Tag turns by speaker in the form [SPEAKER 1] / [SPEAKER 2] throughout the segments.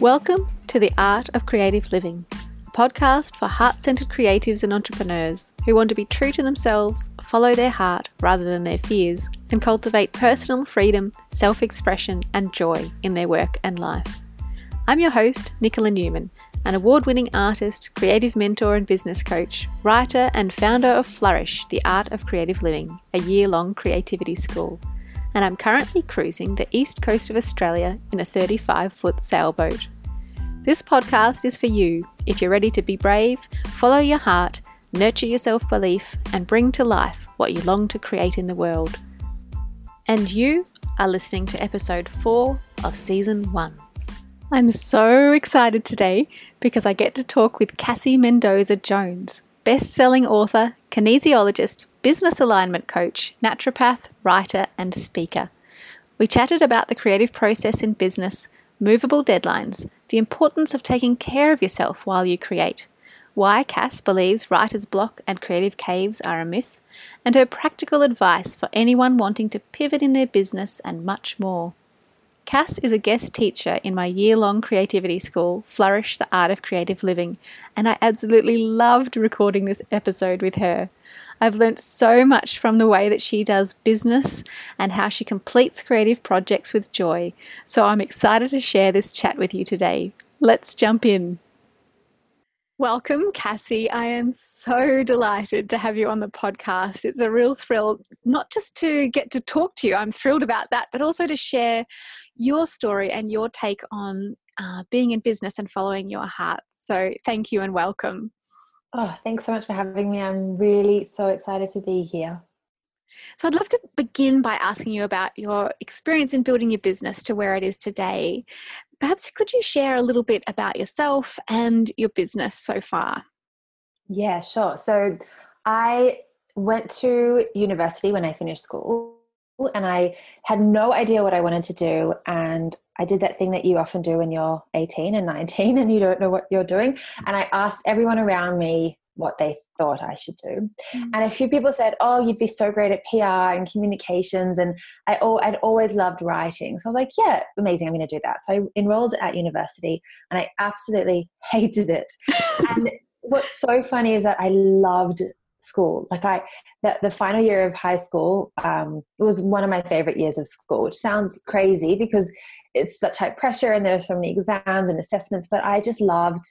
[SPEAKER 1] Welcome to The Art of Creative Living, a podcast for heart centered creatives and entrepreneurs who want to be true to themselves, follow their heart rather than their fears, and cultivate personal freedom, self expression, and joy in their work and life. I'm your host, Nicola Newman, an award winning artist, creative mentor, and business coach, writer, and founder of Flourish, the Art of Creative Living, a year long creativity school and I'm currently cruising the east coast of Australia in a 35 foot sailboat. This podcast is for you if you're ready to be brave, follow your heart, nurture your self belief, and bring to life what you long to create in the world. And you are listening to episode 4 of season 1. I'm so excited today because I get to talk with Cassie Mendoza Jones, best selling author, kinesiologist, business alignment coach, naturopath, writer, and speaker. We chatted about the creative process in business, movable deadlines, the importance of taking care of yourself while you create, why Cass believes writer's block and creative caves are a myth, and her practical advice for anyone wanting to pivot in their business and much more. Cass is a guest teacher in my year long creativity school, Flourish the Art of Creative Living, and I absolutely loved recording this episode with her. I've learnt so much from the way that she does business and how she completes creative projects with joy, so I'm excited to share this chat with you today. Let's jump in. Welcome, Cassie. I am so delighted to have you on the podcast. It's a real thrill, not just to get to talk to you, I'm thrilled about that, but also to share your story and your take on uh, being in business and following your heart. So, thank you and welcome.
[SPEAKER 2] Oh, thanks so much for having me. I'm really so excited to be here.
[SPEAKER 1] So, I'd love to begin by asking you about your experience in building your business to where it is today. Perhaps could you share a little bit about yourself and your business so far?
[SPEAKER 2] Yeah, sure. So, I went to university when I finished school and I had no idea what I wanted to do. And I did that thing that you often do when you're 18 and 19 and you don't know what you're doing. And I asked everyone around me what they thought I should do. Mm. And a few people said, Oh, you'd be so great at PR and communications. And I, I'd always loved writing. So I was like, Yeah, amazing, I'm going to do that. So I enrolled at university and I absolutely hated it. and what's so funny is that I loved school. Like I, the, the final year of high school um, was one of my favorite years of school, which sounds crazy because it's such high pressure and there are so many exams and assessments. But I just loved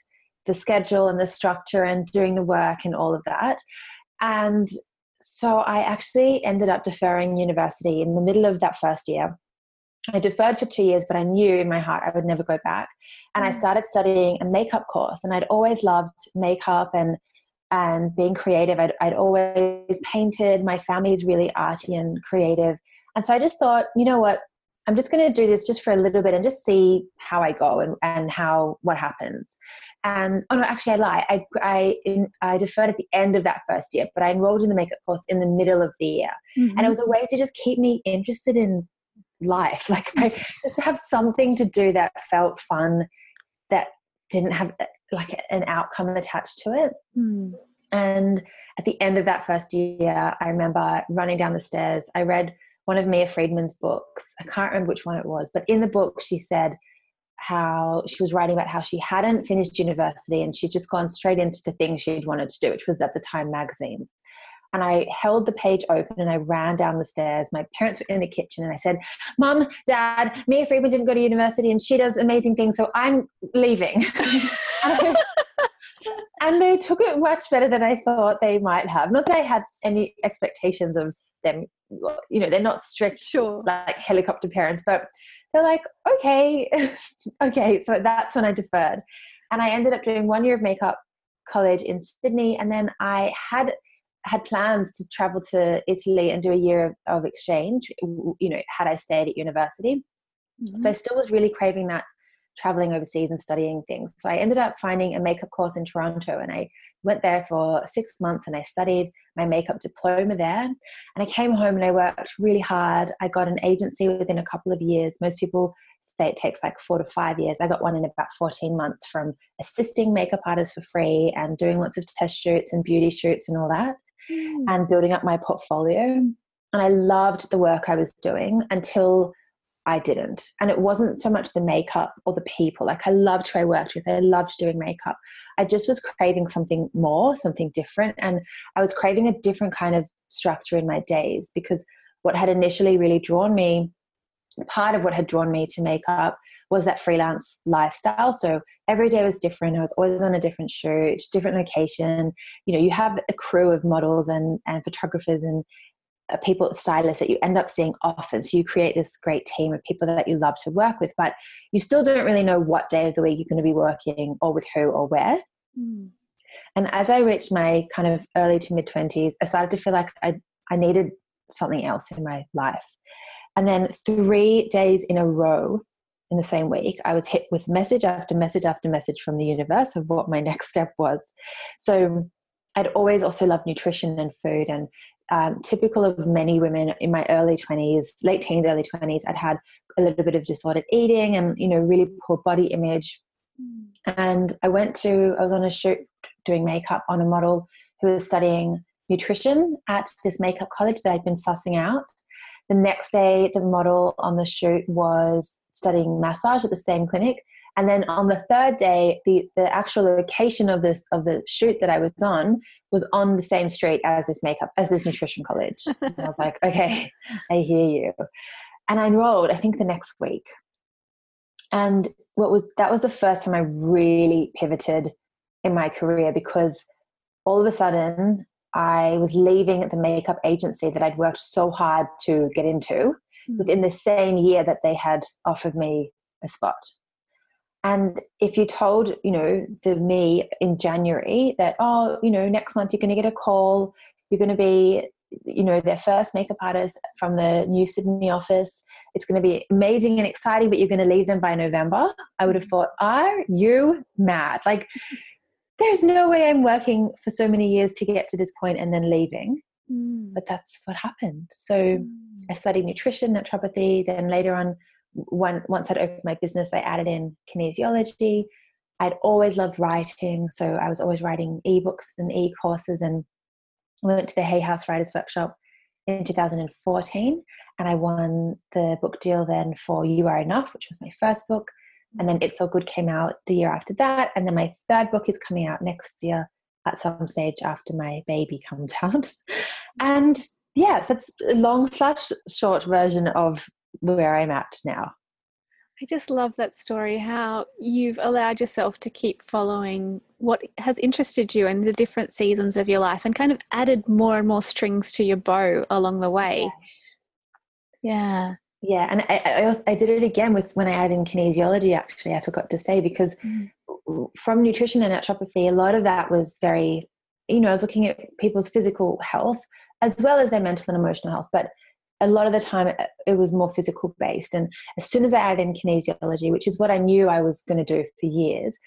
[SPEAKER 2] the schedule and the structure and doing the work and all of that. And so I actually ended up deferring university in the middle of that first year. I deferred for two years, but I knew in my heart I would never go back. And I mm. started studying a makeup course, and I'd always loved makeup and and being creative. I'd, I'd always painted. My family is really arty and creative. And so I just thought, you know what? I'm just going to do this just for a little bit and just see how I go and, and how what happens. And oh no, actually I lie. I I in, I deferred at the end of that first year, but I enrolled in the makeup course in the middle of the year, mm-hmm. and it was a way to just keep me interested in life. Like I just have something to do that felt fun, that didn't have like an outcome attached to it. Mm. And at the end of that first year, I remember running down the stairs. I read one of Mia Freedman's books. I can't remember which one it was, but in the book, she said how she was writing about how she hadn't finished university and she'd just gone straight into the thing she'd wanted to do, which was at the time magazines. And I held the page open and I ran down the stairs. My parents were in the kitchen and I said, Mom, Dad, Mia Freedman didn't go to university and she does amazing things, so I'm leaving. and they took it much better than I thought they might have. Not that I had any expectations of them, you know, they're not strict, sure. like helicopter parents, but they're like, okay, okay. So that's when I deferred. And I ended up doing one year of makeup college in Sydney. And then I had had plans to travel to Italy and do a year of, of exchange, you know, had I stayed at university. Mm-hmm. So I still was really craving that traveling overseas and studying things. So I ended up finding a makeup course in Toronto and I went there for six months and I studied my makeup diploma there. And I came home and I worked really hard. I got an agency within a couple of years. Most people say it takes like four to five years. I got one in about 14 months from assisting makeup artists for free and doing lots of test shoots and beauty shoots and all that mm. and building up my portfolio. And I loved the work I was doing until I didn't. And it wasn't so much the makeup or the people. Like I loved who I worked with. I loved doing makeup. I just was craving something more, something different. And I was craving a different kind of structure in my days because what had initially really drawn me, part of what had drawn me to makeup was that freelance lifestyle. So every day was different. I was always on a different shoot, different location. You know, you have a crew of models and, and photographers and uh, people, stylists that you end up seeing often. So you create this great team of people that you love to work with, but you still don't really know what day of the week you're going to be working or with who or where. Mm. And as I reached my kind of early to mid 20s, I started to feel like I, I needed something else in my life. And then three days in a row in the same week, I was hit with message after message after message from the universe of what my next step was. So I'd always also loved nutrition and food and um, typical of many women in my early 20s, late teens, early 20s, I'd had a little bit of disordered eating and, you know, really poor body image. And I went to, I was on a shoot doing makeup on a model who was studying nutrition at this makeup college that I'd been sussing out. The next day, the model on the shoot was studying massage at the same clinic. And then on the third day, the, the actual location of this of the shoot that I was on was on the same street as this makeup as this nutrition college. and I was like, okay, I hear you. And I enrolled, I think the next week. And what was that was the first time I really pivoted in my career because all of a sudden I was leaving the makeup agency that I'd worked so hard to get into mm-hmm. within the same year that they had offered me a spot. And if you told, you know, the me in January that, oh, you know, next month you're going to get a call, you're going to be, you know, their first makeup artist from the new Sydney office, it's going to be amazing and exciting, but you're going to leave them by November, I would have thought, are you mad? Like, there's no way I'm working for so many years to get to this point and then leaving. Mm. But that's what happened. So mm. I studied nutrition, naturopathy, then later on when, once I'd opened my business, I added in kinesiology. I'd always loved writing, so I was always writing ebooks and e-courses. And I went to the Hay House Writers Workshop in 2014, and I won the book deal then for You Are Enough, which was my first book. And then It's All Good came out the year after that, and then my third book is coming out next year at some stage after my baby comes out. and yes, that's a long slash short version of where I'm at now.
[SPEAKER 1] I just love that story how you've allowed yourself to keep following what has interested you in the different seasons of your life and kind of added more and more strings to your bow along the way. Yeah.
[SPEAKER 2] Yeah, and I, I, also, I did it again with when I added in kinesiology. Actually, I forgot to say because mm. from nutrition and naturopathy, a lot of that was very, you know, I was looking at people's physical health as well as their mental and emotional health. But a lot of the time it, it was more physical based. And as soon as I added in kinesiology, which is what I knew I was going to do for years,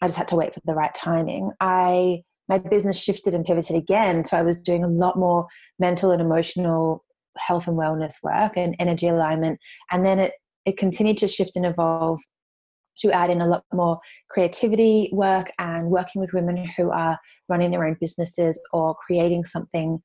[SPEAKER 2] I just had to wait for the right timing. I my business shifted and pivoted again. So I was doing a lot more mental and emotional health and wellness work and energy alignment. And then it it continued to shift and evolve to add in a lot more creativity work and working with women who are running their own businesses or creating something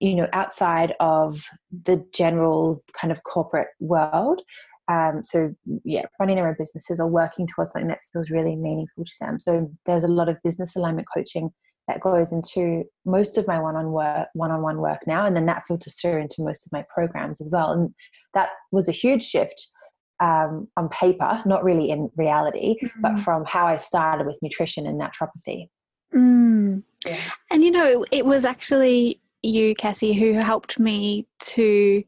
[SPEAKER 2] you know outside of the general kind of corporate world um, so yeah running their own businesses or working towards something that feels really meaningful to them so there's a lot of business alignment coaching that goes into most of my one-on work one-on-one work now and then that filters through into most of my programs as well and that was a huge shift um, on paper not really in reality mm-hmm. but from how i started with nutrition and naturopathy
[SPEAKER 1] mm. yeah. and you know it was actually you, Cassie, who helped me to.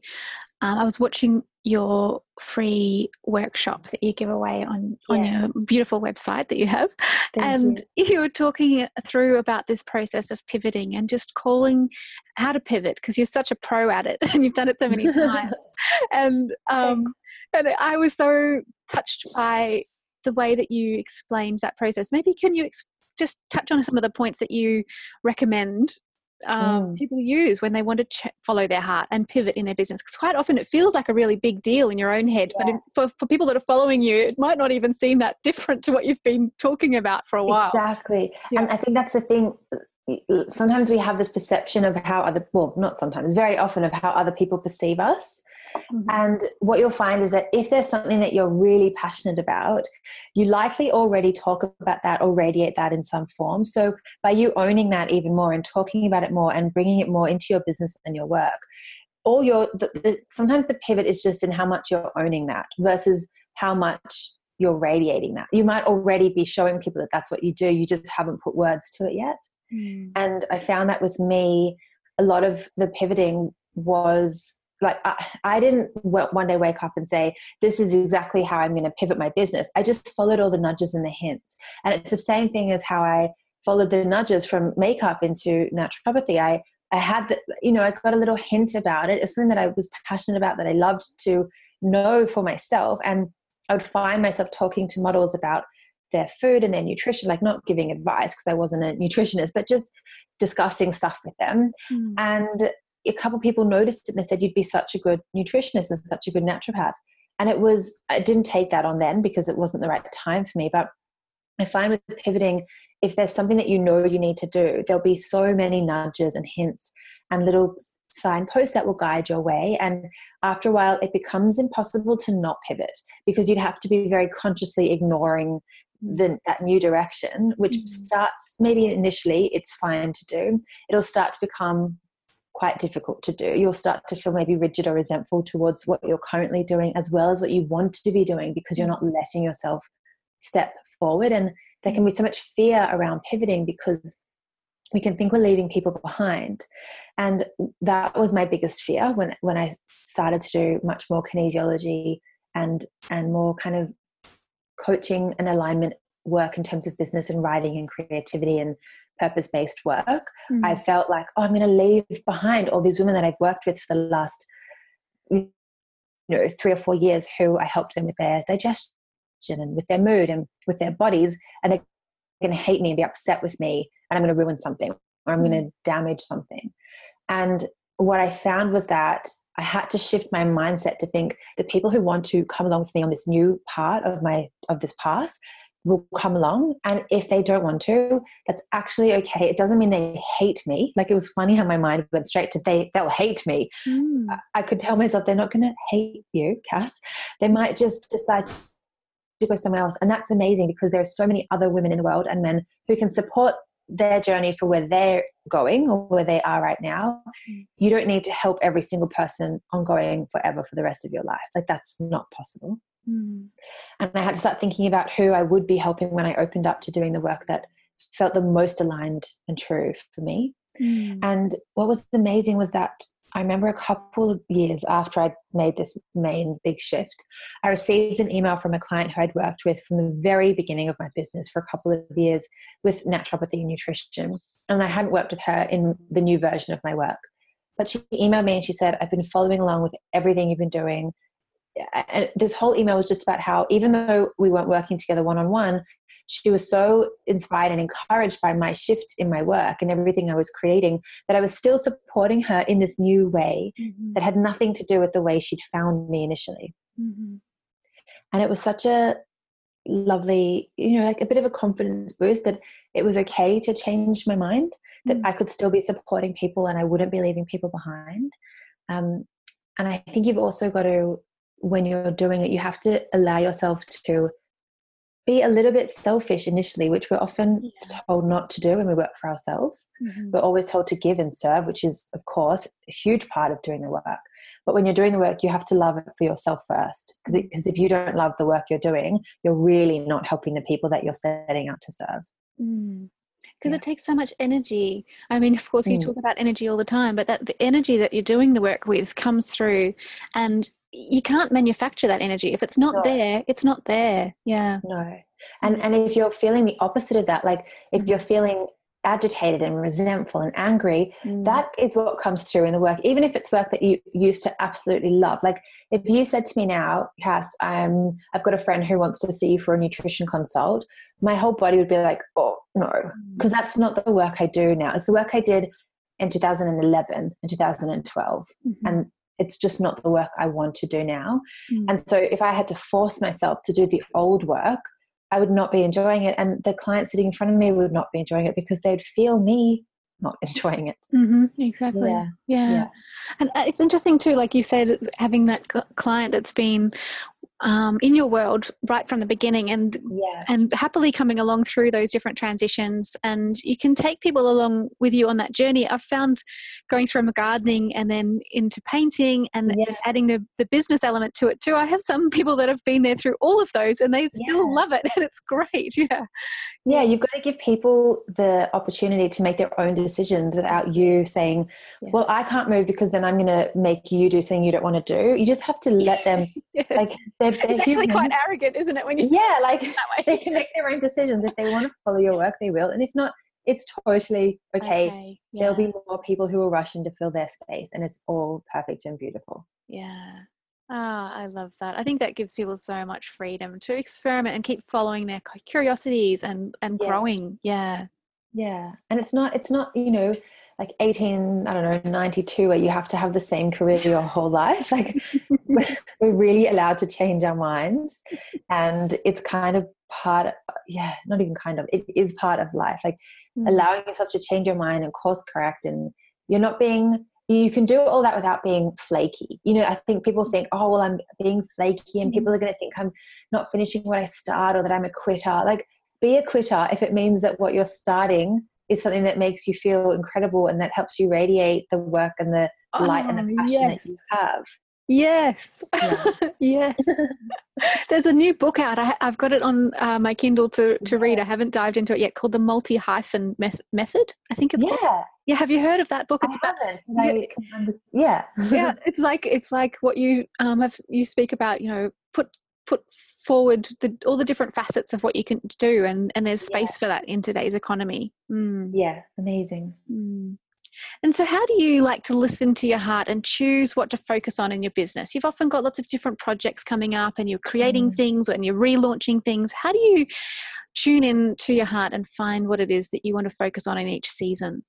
[SPEAKER 1] Um, I was watching your free workshop that you give away on, yeah. on your beautiful website that you have. Thank and you. you. were talking through about this process of pivoting and just calling how to pivot because you're such a pro at it and you've done it so many times. and, um, and I was so touched by the way that you explained that process. Maybe can you ex- just touch on some of the points that you recommend um, mm. people use when they want to ch- follow their heart and pivot in their business. Because quite often it feels like a really big deal in your own head, yeah. but in, for, for people that are following you, it might not even seem that different to what you've been talking about for a while.
[SPEAKER 2] Exactly. Yeah. And I think that's the thing sometimes we have this perception of how other well not sometimes very often of how other people perceive us. Mm-hmm. and what you'll find is that if there's something that you're really passionate about you likely already talk about that or radiate that in some form. So by you owning that even more and talking about it more and bringing it more into your business and your work all your the, the, sometimes the pivot is just in how much you're owning that versus how much you're radiating that. You might already be showing people that that's what you do you just haven't put words to it yet Mm. And I found that with me, a lot of the pivoting was like I, I, didn't one day wake up and say this is exactly how i'm going to pivot my business. I just followed all the nudges and the hints. And it's the same thing as how i followed the nudges from makeup into naturopathy. I i had you know i got a little hint about it. It's something that i was passionate about that i loved to know for myself. And i would find myself talking to models about their food and their nutrition, like not giving advice because I wasn't a nutritionist, but just discussing stuff with them. Mm. And a couple of people noticed it and they said, You'd be such a good nutritionist and such a good naturopath. And it was, I didn't take that on then because it wasn't the right time for me. But I find with pivoting, if there's something that you know you need to do, there'll be so many nudges and hints and little signposts that will guide your way. And after a while, it becomes impossible to not pivot because you'd have to be very consciously ignoring the, that new direction, which mm-hmm. starts maybe initially it's fine to do, it'll start to become quite difficult to do. You'll start to feel maybe rigid or resentful towards what you're currently doing, as well as what you want to be doing, because you're not letting yourself step forward. And there can be so much fear around pivoting because we can think we're leaving people behind and that was my biggest fear when when i started to do much more kinesiology and and more kind of coaching and alignment work in terms of business and writing and creativity and purpose based work, mm-hmm. I felt like, oh, I'm going to leave behind all these women that I've worked with for the last, you know, three or four years who I helped them with their digestion and with their mood and with their bodies. And they're going to hate me and be upset with me and I'm going to ruin something or I'm mm-hmm. going to damage something. And what I found was that I had to shift my mindset to think the people who want to come along with me on this new part of my of this path will come along. And if they don't want to that's actually okay. It doesn't mean they hate me. Like it was funny how my mind went straight to they they'll hate me. Mm. I, could tell myself they're not going to hate you cass. They might just decide to go somewhere else. And that's amazing because there are so many other women in the world and men who can support their journey for where they're going or where they are right now, mm. you don't need to help every single person ongoing forever for the rest of your life. Like that's not possible. Mm. And I had to start thinking about who I would be helping when I opened up to doing the work that felt the most aligned and true for me. Mm. And what was amazing was that I remember a couple of years after I made this main big shift, I received an email from a client who I'd worked with from the very beginning of my business for a couple of years with naturopathy and nutrition. And I hadn't worked with her in the new version of my work. But she emailed me and she said, I've been following along with everything you've been doing. And this whole email was just about how, even though we weren't working together one on one, she was so inspired and encouraged by my shift in my work and everything I was creating that I was still supporting her in this new way mm-hmm. that had nothing to do with the way she'd found me initially. Mm-hmm. And it was such a lovely, you know, like a bit of a confidence boost that it was okay to change my mind, that mm-hmm. I could still be supporting people and I wouldn't be leaving people behind. Um, and I think you've also got to, when you're doing it, you have to allow yourself to be a little bit selfish initially, which we're often yeah. told not to do when we work for ourselves. Mm-hmm. We're always told to give and serve, which is, of course, a huge part of doing the work. But when you're doing the work, you have to love it for yourself first. Because if you don't love the work you're doing, you're really not helping the people that you're setting out to serve.
[SPEAKER 1] Mm because yeah. it takes so much energy. I mean, of course, you mm. talk about energy all the time, but that the energy that you're doing the work with comes through, and you can't manufacture that energy. If it's not no. there, it's not there. Yeah.
[SPEAKER 2] No. And and if you're feeling the opposite of that, like if you're feeling agitated and resentful and angry, mm. that is what comes through in the work, even if it's work that you used to absolutely love. Like if you said to me now, Cass, I'm, I've got a friend who wants to see you for a nutrition consult, my whole body would be like, oh, no, because mm. that's not the work I do now. It's the work I did in 2011 and 2012. Mm-hmm. And it's just not the work I want to do now. Mm. And so if I had to force myself to do the old work, I would not be enjoying it. And the client sitting in front of me would not be enjoying it because they'd feel me not enjoying it.
[SPEAKER 1] Mm-hmm, exactly. Yeah. yeah. yeah. And uh, it's interesting too, like you said, having that client that's been um, in your world right from the beginning and
[SPEAKER 2] yeah.
[SPEAKER 1] and happily coming along through those different transitions and you can take people along with you on that journey i've found going from gardening and then into painting and, yeah. and adding the, the business element to it too i have some people that have been there through all of those and they still yeah. love it and it's great yeah
[SPEAKER 2] yeah you've got to give people the opportunity to make their own decisions without you saying yes. well i can't move because then i'm going to make you do something you don't want to do you just have to let them yes. like
[SPEAKER 1] they're it's actually quite arrogant, isn't it? When you
[SPEAKER 2] yeah, like they can make their own decisions. If they want to follow your work, they will, and if not, it's totally okay. okay yeah. There'll be more people who will rush in to fill their space, and it's all perfect and beautiful.
[SPEAKER 1] Yeah. Oh, I love that. I think that gives people so much freedom to experiment and keep following their curiosities and and yeah. growing. Yeah.
[SPEAKER 2] Yeah. And it's not it's not, you know, like 18 i don't know 92 where you have to have the same career your whole life. Like we're really allowed to change our minds. And it's kind of part of, yeah not even kind of it is part of life. Like mm. allowing yourself to change your mind and course correct and you're not being you can do all that without being flaky. You know i think people think oh well i'm being flaky and people are going to think i'm not finishing what i start or that i'm a quitter. Like be a quitter if it means that what you're starting is something that makes you feel incredible and that helps you radiate the work and the oh, light and the oh, passion yes. that you have.
[SPEAKER 1] Yes, yeah. yes. There's a new book out. I, have got it on uh, my Kindle to, to yeah. read. I haven't dived into it yet. Called the multi hyphen method. I think it's
[SPEAKER 2] yeah.
[SPEAKER 1] Called. Yeah. Have you heard of that book?
[SPEAKER 2] It's I about, haven't. yeah.
[SPEAKER 1] yeah. It's like it's like what you um have you speak about. You know, put put forward the, all the different facets of what you can do and, and there's space yeah. for that in today's economy
[SPEAKER 2] mm. yeah amazing
[SPEAKER 1] mm. and so how do you like to listen to your heart and choose what to focus on in your business you've often got lots of different projects coming up and you're creating mm. things and you're relaunching things how do you tune in to your heart and find what it is that you want to focus on in each season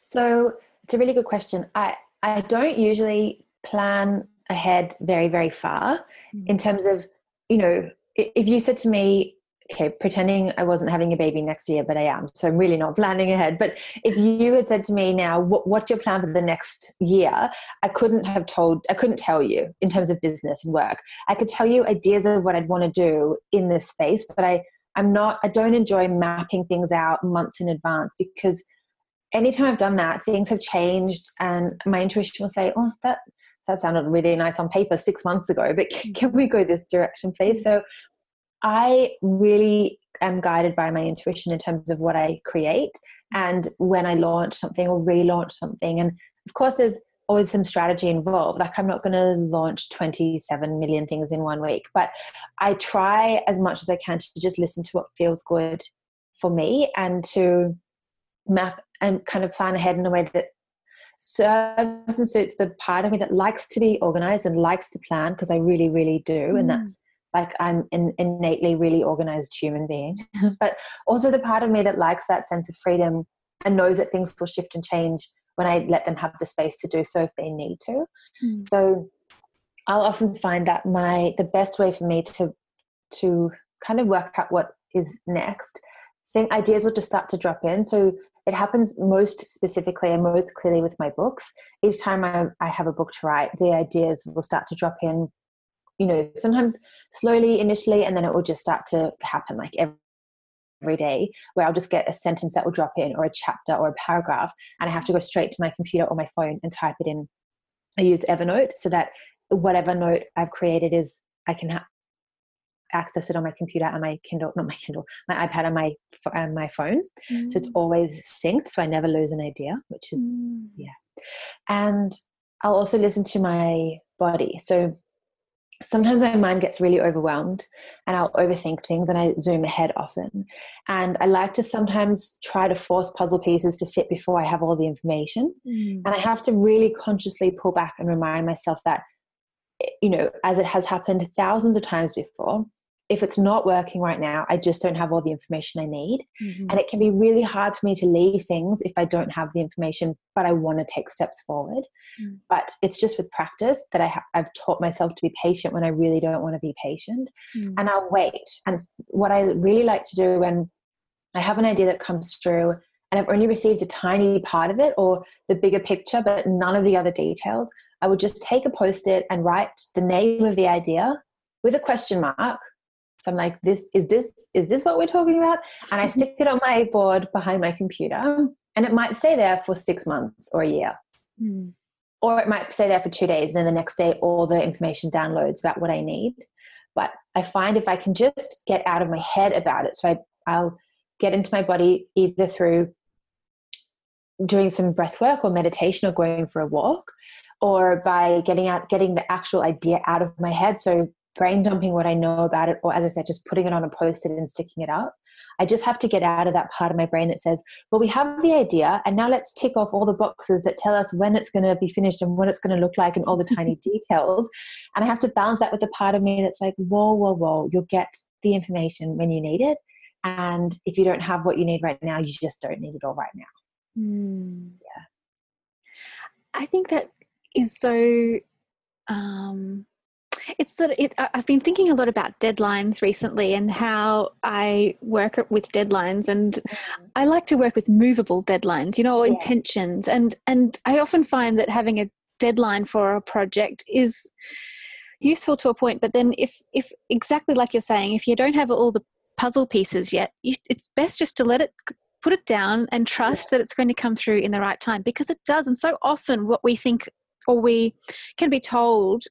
[SPEAKER 2] so it's a really good question i i don't usually plan ahead very very far mm. in terms of you know if you said to me okay pretending i wasn't having a baby next year but i am so i'm really not planning ahead but if you had said to me now what, what's your plan for the next year? I couldn't have told i couldn't tell you in terms of business and work. I could tell you ideas of what i'd want to do in this space but i i'm not i don't enjoy mapping things out months in advance because anytime i've done that things have changed and my intuition will say oh that that sounded really nice on paper six months ago, but can, can we go this direction, please? So I really am guided by my intuition in terms of what I create and when I launch something or relaunch something. And of course, there's always some strategy involved. Like, I'm not going to launch 27 million things in one week, but I try as much as I can to just listen to what feels good for me and to map and kind of plan ahead in a way that serves and suits the part of me that likes to be organized and likes to plan because I really, really do. Mm. And that's like I'm an innately really organized human being. but also the part of me that likes that sense of freedom and knows that things will shift and change when I let them have the space to do so if they need to. Mm. So I'll often find that my the best way for me to to kind of work out what is next think ideas will just start to drop in so it happens most specifically and most clearly with my books. Each time I, I have a book to write, the ideas will start to drop in, you know, sometimes slowly initially, and then it will just start to happen like every every day where I'll just get a sentence that will drop in or a chapter or a paragraph and I have to go straight to my computer or my phone and type it in. I use Evernote so that whatever note I've created is I can ha- access it on my computer and my Kindle, not my Kindle, my iPad and my and my phone. Mm. So it's mm. always synced, so I never lose an idea, which is mm. yeah. And I'll also listen to my body. So sometimes my mind gets really overwhelmed and I'll overthink things and I zoom ahead often. And I like to sometimes try to force puzzle pieces to fit before I have all the information. Mm. And I have to really consciously pull back and remind myself that you know, as it has happened thousands of times before, if it's not working right now, I just don't have all the information I need. Mm-hmm. And it can be really hard for me to leave things if I don't have the information, but I want to take steps forward. Mm-hmm. But it's just with practice that I ha- I've taught myself to be patient when I really don't want to be patient. Mm-hmm. And I'll wait. And what I really like to do when I have an idea that comes through and I've only received a tiny part of it or the bigger picture, but none of the other details, I would just take a post it and write the name of the idea with a question mark. So I'm like, this is this is this what we're talking about? And I stick it on my board behind my computer, and it might stay there for six months or a year. Mm. Or it might stay there for two days, and then the next day all the information downloads about what I need. But I find if I can just get out of my head about it, so I, I'll get into my body either through doing some breath work or meditation or going for a walk or by getting out getting the actual idea out of my head so brain dumping what i know about it or as i said just putting it on a post-it and sticking it up i just have to get out of that part of my brain that says well we have the idea and now let's tick off all the boxes that tell us when it's going to be finished and what it's going to look like and all the tiny details and i have to balance that with the part of me that's like whoa whoa whoa you'll get the information when you need it and if you don't have what you need right now you just don't need it all right now
[SPEAKER 1] Mm. Yeah. I think that is so um, it's sort of it, i've been thinking a lot about deadlines recently and how i work with deadlines and mm-hmm. i like to work with movable deadlines you know yeah. intentions and and i often find that having a deadline for a project is useful to a point but then if if exactly like you're saying if you don't have all the puzzle pieces yet you, it's best just to let it put it down and trust that it's going to come through in the right time because it does. And so often, what we think or we can be told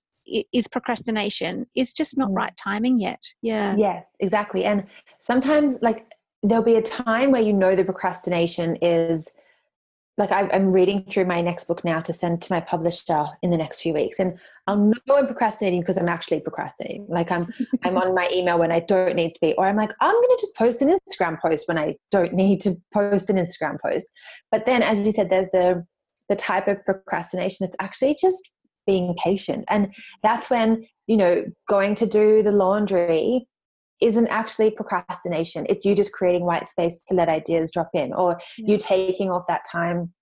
[SPEAKER 1] is procrastination is just not mm. right timing yet. Yeah.
[SPEAKER 2] Yes, exactly. And sometimes, like, there'll be a time where you know the procrastination is like I'm reading through my next book now to send to my publisher in the next few weeks, and I'll know I'm procrastinating because I'm actually procrastinating. Like I'm I'm on my email when I don't need to be, or I'm like I'm going to just post an Instagram post when I don't need to post an Instagram post. But then, as you said, there's the the type of procrastination that's actually just being patient, and that's when you know going to do the laundry isn't actually procrastination. It's you just creating white space to let ideas drop in, or yeah. you taking off that time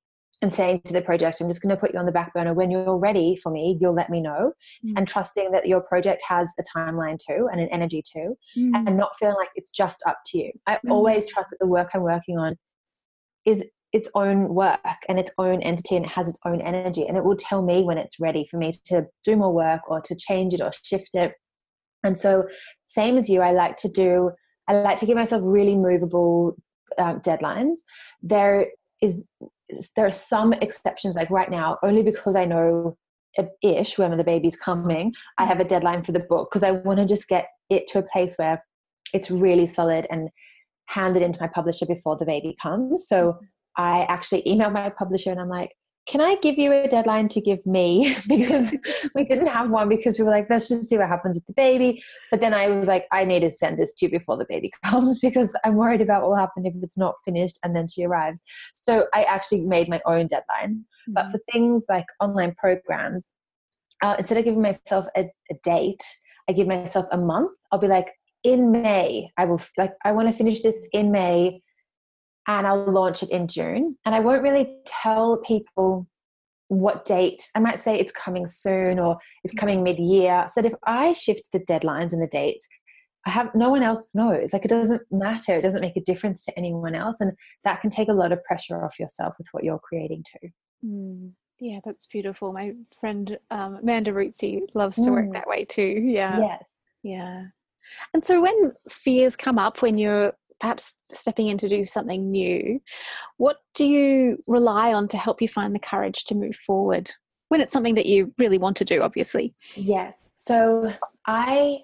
[SPEAKER 2] and saying to the project, I'm just going to put you on the back burner. When you're ready for me, you'll let me know. Mm. And trusting that your project has a timeline too and an energy too, mm. and not feeling like it's just up to you. I mm. always trust that the work I'm working on is its own work and its own entity and it has its own energy. And it will tell me when it's ready for me to do more work or to change it or shift it and so, same as you, I like to do, I like to give myself really movable um, deadlines. There is, there are some exceptions, like right now, only because I know ish when the baby's coming, I have a deadline for the book because I want to just get it to a place where it's really solid and hand it into my publisher before the baby comes. So. I actually emailed my publisher and I'm like, can I give you a deadline to give me? because we didn't have one because we were like, let's just see what happens with the baby. But then I was like, I need to send this to you before the baby comes because I'm worried about what will happen if it's not finished and then she arrives. So I actually made my own deadline. Mm-hmm. But for things like online programs, uh, instead of giving myself a, a date, I give myself a month. I'll be like, in May, I will like I want to finish this in May and I'll launch it in June. And I won't really tell people what date. I might say it's coming soon or it's coming mid year. So that if I shift the deadlines and the dates, I have no one else knows. Like it doesn't matter. It doesn't make a difference to anyone else. And that can take a lot of pressure off yourself with what you're creating too.
[SPEAKER 1] Mm. Yeah, that's beautiful. My friend um, Amanda Rootsey loves to mm. work that way too. Yeah.
[SPEAKER 2] Yes.
[SPEAKER 1] Yeah. And so when fears come up when you're perhaps stepping in to do something new, what do you rely on to help you find the courage to move forward when it's something that you really want to do, obviously?
[SPEAKER 2] Yes. So I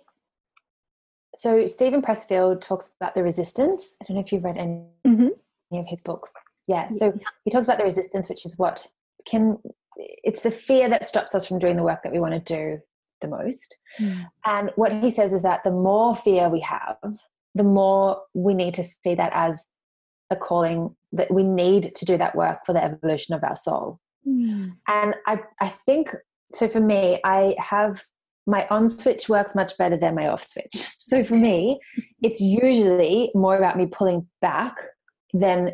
[SPEAKER 2] so Steven Pressfield talks about the resistance. I don't know if you've read any, mm-hmm. of his books. Yeah. So he talks about the resistance, which is what can it's the fear that stops us from doing the work that we want to do the most. Mm. And what he says is that the more fear we have, the more we need to see that as a calling that we need to do that work for the evolution of our soul. Mm. And I, I think so for me, I have my on switch works much better than my off switch. So for me, it's usually more about me pulling back than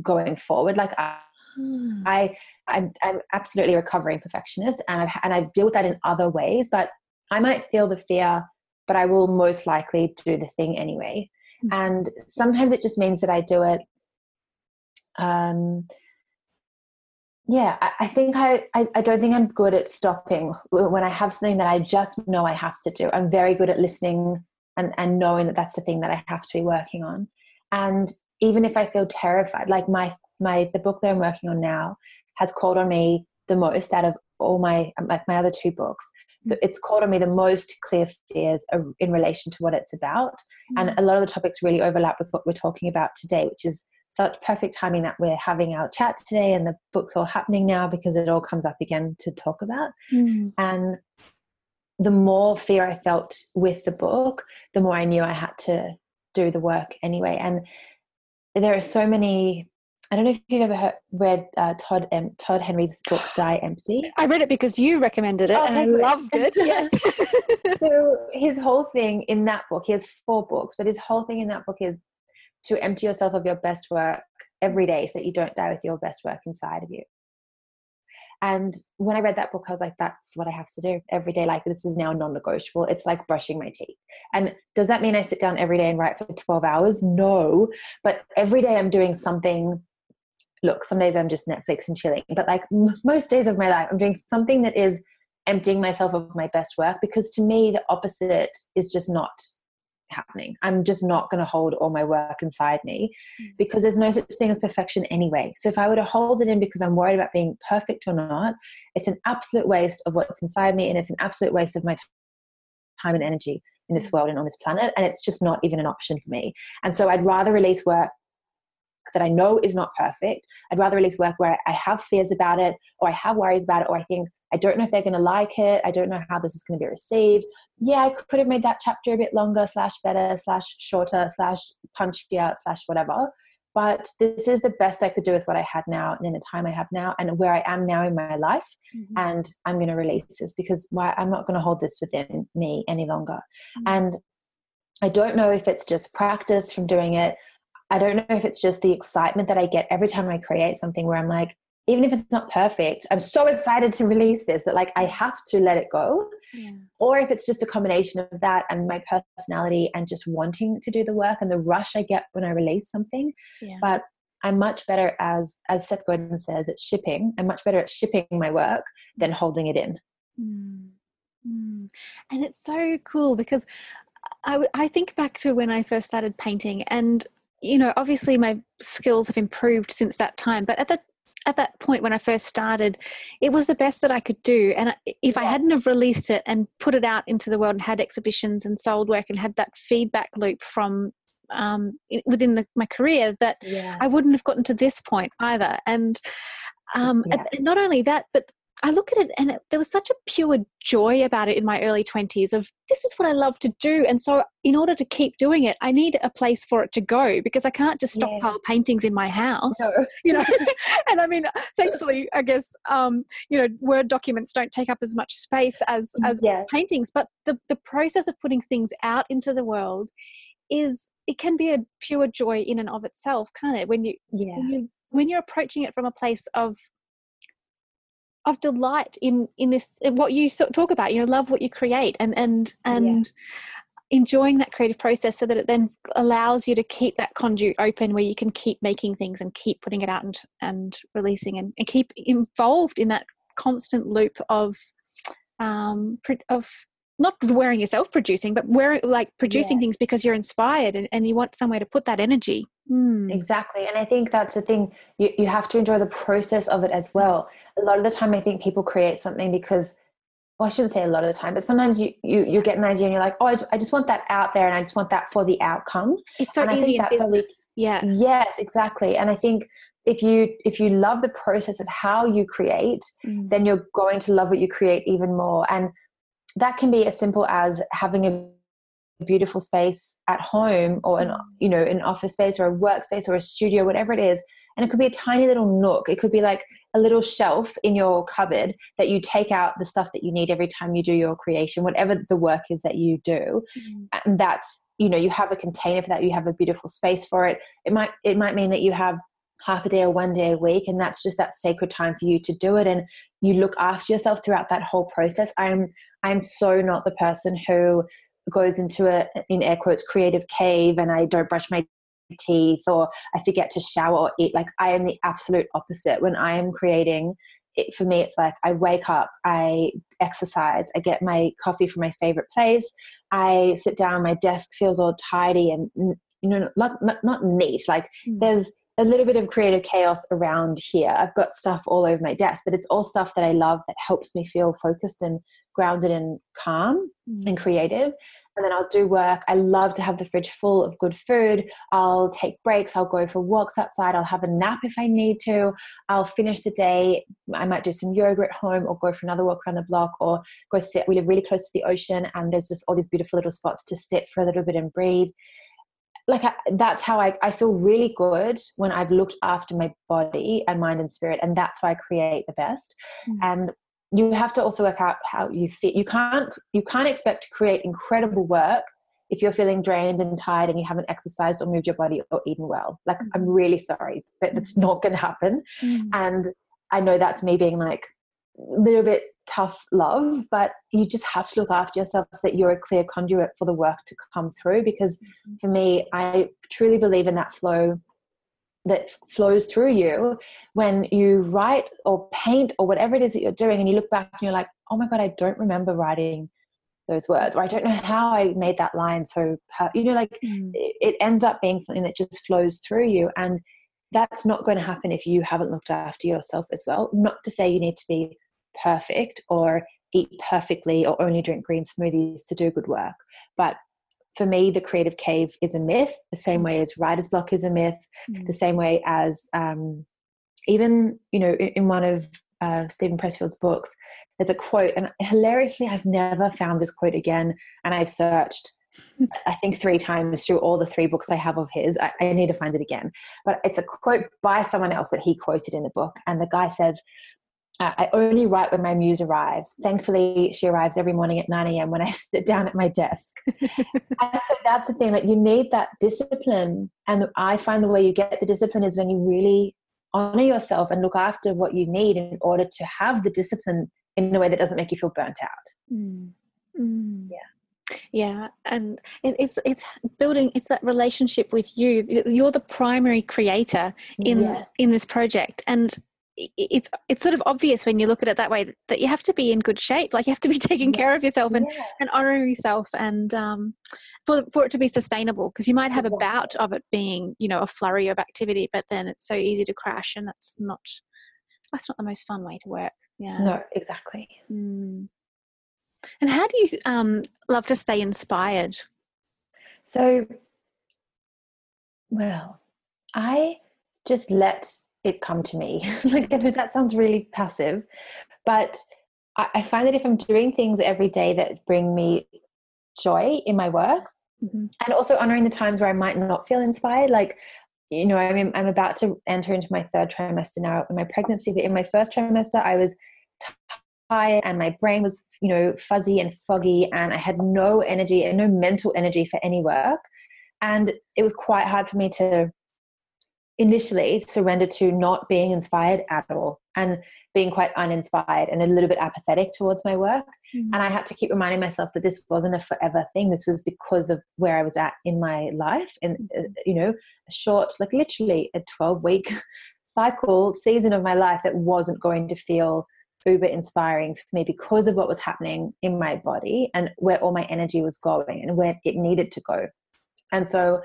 [SPEAKER 2] going forward. Like I, mm. I I'm, I'm, absolutely a recovering perfectionist, and I've, and I deal with that in other ways. But I might feel the fear but I will most likely do the thing anyway. Mm-hmm. And sometimes it just means that I do it um, yeah, I, I think I, I, I don't think I'm good at stopping when I have something that I just know I have to do. I'm very good at listening and, and knowing that that's the thing that I have to be working on. And even if I feel terrified, like my my the book that I'm working on now has called on me the most out of all my like my other two books. Mm. It's called on me the most clear fears in relation to what it's about, and a lot of the topics really overlap with what we're talking about today, which is such perfect timing that we're having our chat today and the book's all happening now because it all comes up again to talk about. Mm. And the more fear I felt with the book, the more I knew I had to do the work anyway. And there are so many. I don't know if you've ever heard, read uh, Todd um, Todd Henry's book Die Empty.
[SPEAKER 1] I read it because you recommended it, oh, and I loved it.
[SPEAKER 2] yes. so his whole thing in that book, he has four books, but his whole thing in that book is to empty yourself of your best work every day so that you don't die with your best work inside of you. And when I read that book, I was like, that's what I have to do every day. Like, this is now non negotiable. It's like brushing my teeth. And does that mean I sit down every day and write for 12 hours? No. But every day I'm doing something. Look, some days I'm just Netflix and chilling. But like most days of my life, I'm doing something that is emptying myself of my best work because to me, the opposite is just not happening. I'm just not going to hold all my work inside me mm. because there's no such thing as perfection anyway. So if I were to hold it in because I'm worried about being perfect or not, it's an absolute waste of what's inside me and it's an absolute waste of my time and energy in this mm. world and on this planet. And it's just not even an option for me. And so I'd rather release work that I know is not perfect. I'd rather release work where I have fears about it or I have worries about it or I think I don't know if they're going to like it. I don't know how this is going to be received. Yeah, I could have made that chapter a bit longer, slash better, slash shorter, slash punchier, slash whatever. But this is the best I could do with what I had now and in the time I have now and where I am now in my life. Mm-hmm. And I'm going to release this because why I'm not going to hold this within me any longer. Mm-hmm. And I don't know if it's just practice from doing it. I don't know if it's just the excitement that I get every time I create something where I'm like, even if it's not perfect, I'm so excited to release this that like I have to let it go. Yeah. Or if it's just a combination of that and my personality and just wanting to do the work and the rush I get when I release something. Yeah. But I'm much better as as Seth Godin says, it's shipping. I'm much better at shipping my work than holding it in.
[SPEAKER 1] Mm. Mm. And it's so cool because I, I think back to when I first started painting and you know obviously my skills have improved since that time but at the at that point when I first started, it was the best that I could do. And if I hadn't have released it and put it out into the world and had exhibitions and sold work and had that feedback loop from um, within the, my career, that yeah. I wouldn't have gotten to this point either. And um, yeah. and not only that, but I look at it and it, there was such a pure joy about it in my early 20s of this is what I love to do. And so, in order to keep doing it, I need a place for it to go because I can't just stockpile yeah. paintings in my house, no. you know. and I mean, thankfully, I guess, um, you know, Word documents don't take up as much space as, as yeah. paintings, but the, the process of putting things out into the world is, it can be a pure joy in and of itself, can't it? When you, yeah. when you, when you're approaching it from a place of of delight in in this in what you talk about you know love what you create and and and yeah. enjoying that creative process so that it then allows you to keep that conduit open where you can keep making things and keep putting it out and and releasing and, and keep involved in that constant loop of um of not wearing yourself producing but wearing like producing yeah. things because you're inspired and, and you want somewhere to put that energy
[SPEAKER 2] mm. exactly and i think that's the thing you, you have to enjoy the process of it as well a lot of the time i think people create something because well, I shouldn't say a lot of the time, but sometimes you, you you get an idea and you're like, oh, I just, I just want that out there, and I just want that for the outcome.
[SPEAKER 1] It's so
[SPEAKER 2] and
[SPEAKER 1] easy. I think that's we,
[SPEAKER 2] yeah. Yes, exactly. And I think if you if you love the process of how you create, mm. then you're going to love what you create even more. And that can be as simple as having a beautiful space at home or an you know an office space or a workspace or a studio whatever it is. And it could be a tiny little nook. It could be like a little shelf in your cupboard that you take out the stuff that you need every time you do your creation whatever the work is that you do. Mm-hmm. and that's you know you have a container for that. You have a beautiful space for it. It might it might mean that you have half a day or one day a week and that's just that sacred time for you to do it. And you look after yourself throughout that whole process. I'm i'm so not the person who goes into a in air quotes creative cave and i don't brush my teeth or I forget to shower or eat. Like I am the absolute opposite. When I am creating, it, for me, it's like I wake up, I exercise, I get my coffee from my favorite place, I sit down, my desk feels all tidy and you know not not, not neat. Like mm. there's a little bit of creative chaos around here. I've got stuff all over my desk, but it's all stuff that I love that helps me feel focused and grounded and calm mm. and creative. And then I'll do work. I love to have the fridge full of good food. I'll take breaks. I'll go for walks outside. I'll have a nap if I need to. I'll finish the day. I might do some yoga at home or go for another walk around the block or go sit. We live really close to the ocean and there's just all these beautiful little spots to sit for a little bit and breathe like I, that's how I, I feel really good when I've looked after my body and mind and spirit, and that's why I create the best. Mm. And you have to also work out how you fit. You can't you can't expect to create incredible work if you're feeling drained and tired and you haven't exercised or moved your body or eaten well. Like mm. I'm really sorry, but mm. not going to happen. Mm. And I know that's me being like little bit tough love, but you just have to look after yourself so that you're a clear conduit for the work to come through. Because mm-hmm. for me, I truly believe in that flow that flows through you when you write or paint or whatever it is that you're doing and you look back and you're like, oh my God, I don't remember writing those words or I don't know how I made that line. So, you know, like mm. it ends up being something that just flows through you. And that's not going to happen if you haven't looked after yourself as well. Not to say you need to be perfect or eat perfectly or only drink green smoothies to do good work. But for me, the creative cave is a myth, the same way as writer's block is a myth, mm. the same way as um, even, you know, in, one of uh, Steven Pressfield's books, there's a quote, and hilariously, I've never found this quote again, and I've searched. I think three times through all the three books I have of his. I, I, need to find it again. But it's a quote by someone else that he quoted in the book. And the guy says, uh, I only write when my muse arrives. Thankfully, she arrives every morning at 9 a.m. when I sit down at my desk. and so that's the thing, like you need that discipline. And I find the way you get the discipline is when you really honor yourself and look after what you need in order to have the discipline in a way that doesn't make you feel burnt out.
[SPEAKER 1] Mm. Mm. Yeah yeah and it's it's building it's that relationship with you you're the primary creator in yes. in this project and it's it's sort of obvious when you look at it that way that you have to be in good shape. Like you have to be taking care of yourself and, yeah. and honoring yourself and um, for, for it to be sustainable. Because you might have a bout of it being you know a flurry of activity but then it's so easy to crash and that's not that's not the most fun way to work. Yeah.
[SPEAKER 2] No exactly.
[SPEAKER 1] Mm. and how do you um, love to stay inspired?
[SPEAKER 2] So well i just let it come to me. like, I know that sounds really passive, but I, I, find that if I'm doing things every day that bring me joy in my work, mm-hmm. and also honoring the times where I might not feel inspired, like you know, I'm I'm about to enter into my third trimester now in my pregnancy, but in my first trimester, I was tired and my brain was you know fuzzy and foggy, and I had no energy and no mental energy for any work, and it was quite hard for me to initially surrender to not being inspired at all and being quite uninspired and a little bit apathetic towards my work. Mm-hmm. And I had to keep reminding myself that this wasn't a forever thing. This was because of where I was at in my life. And, uh, mm-hmm. you know, a short, like literally a 12 week cycle season of my life that wasn't going to feel uber inspiring for me because of what was happening in my body and where all my energy was going and where it needed to go. And so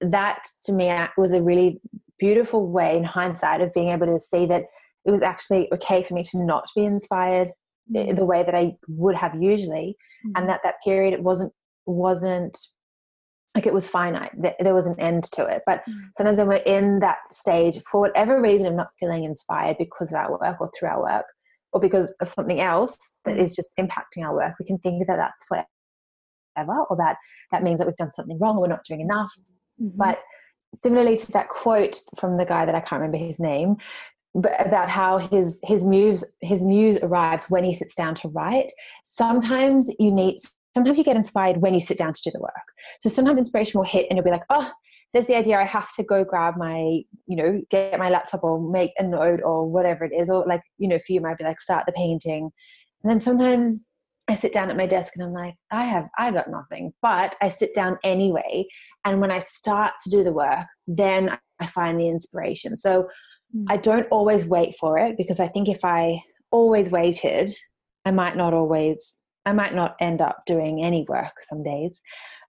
[SPEAKER 2] that to me was a really beautiful way in hindsight of being able to see that it was actually okay for me to not be inspired mm. the way that I would have usually, mm. and that that period it wasn't wasn't like it was finite. There was an end to it. But mm. sometimes when we're in that stage, for whatever reason, of not feeling inspired because of our work or through our work, or because of something else that mm. just impacting our work, we can think that that's forever, or that that means that we've done something wrong or we're not doing enough. Mm-hmm. But similarly to that quote from the guy that I can't remember his name, but about how his his muse his muse arrives when he sits down to write. Sometimes you need sometimes you get inspired when you sit down to do the work. So sometimes inspiration will hit and you'll be like, oh, there's the idea I have to go grab my, you know, get my laptop or make a note or whatever it is. Or like, you know, for you might be like start the painting. And then sometimes I sit down at my desk and I'm like, I have, I got nothing. But I sit down anyway. And when I start to do the work, then I find the inspiration. So mm. I don't always wait for it because I think if I always waited, I might not always, I might not end up doing any work some days.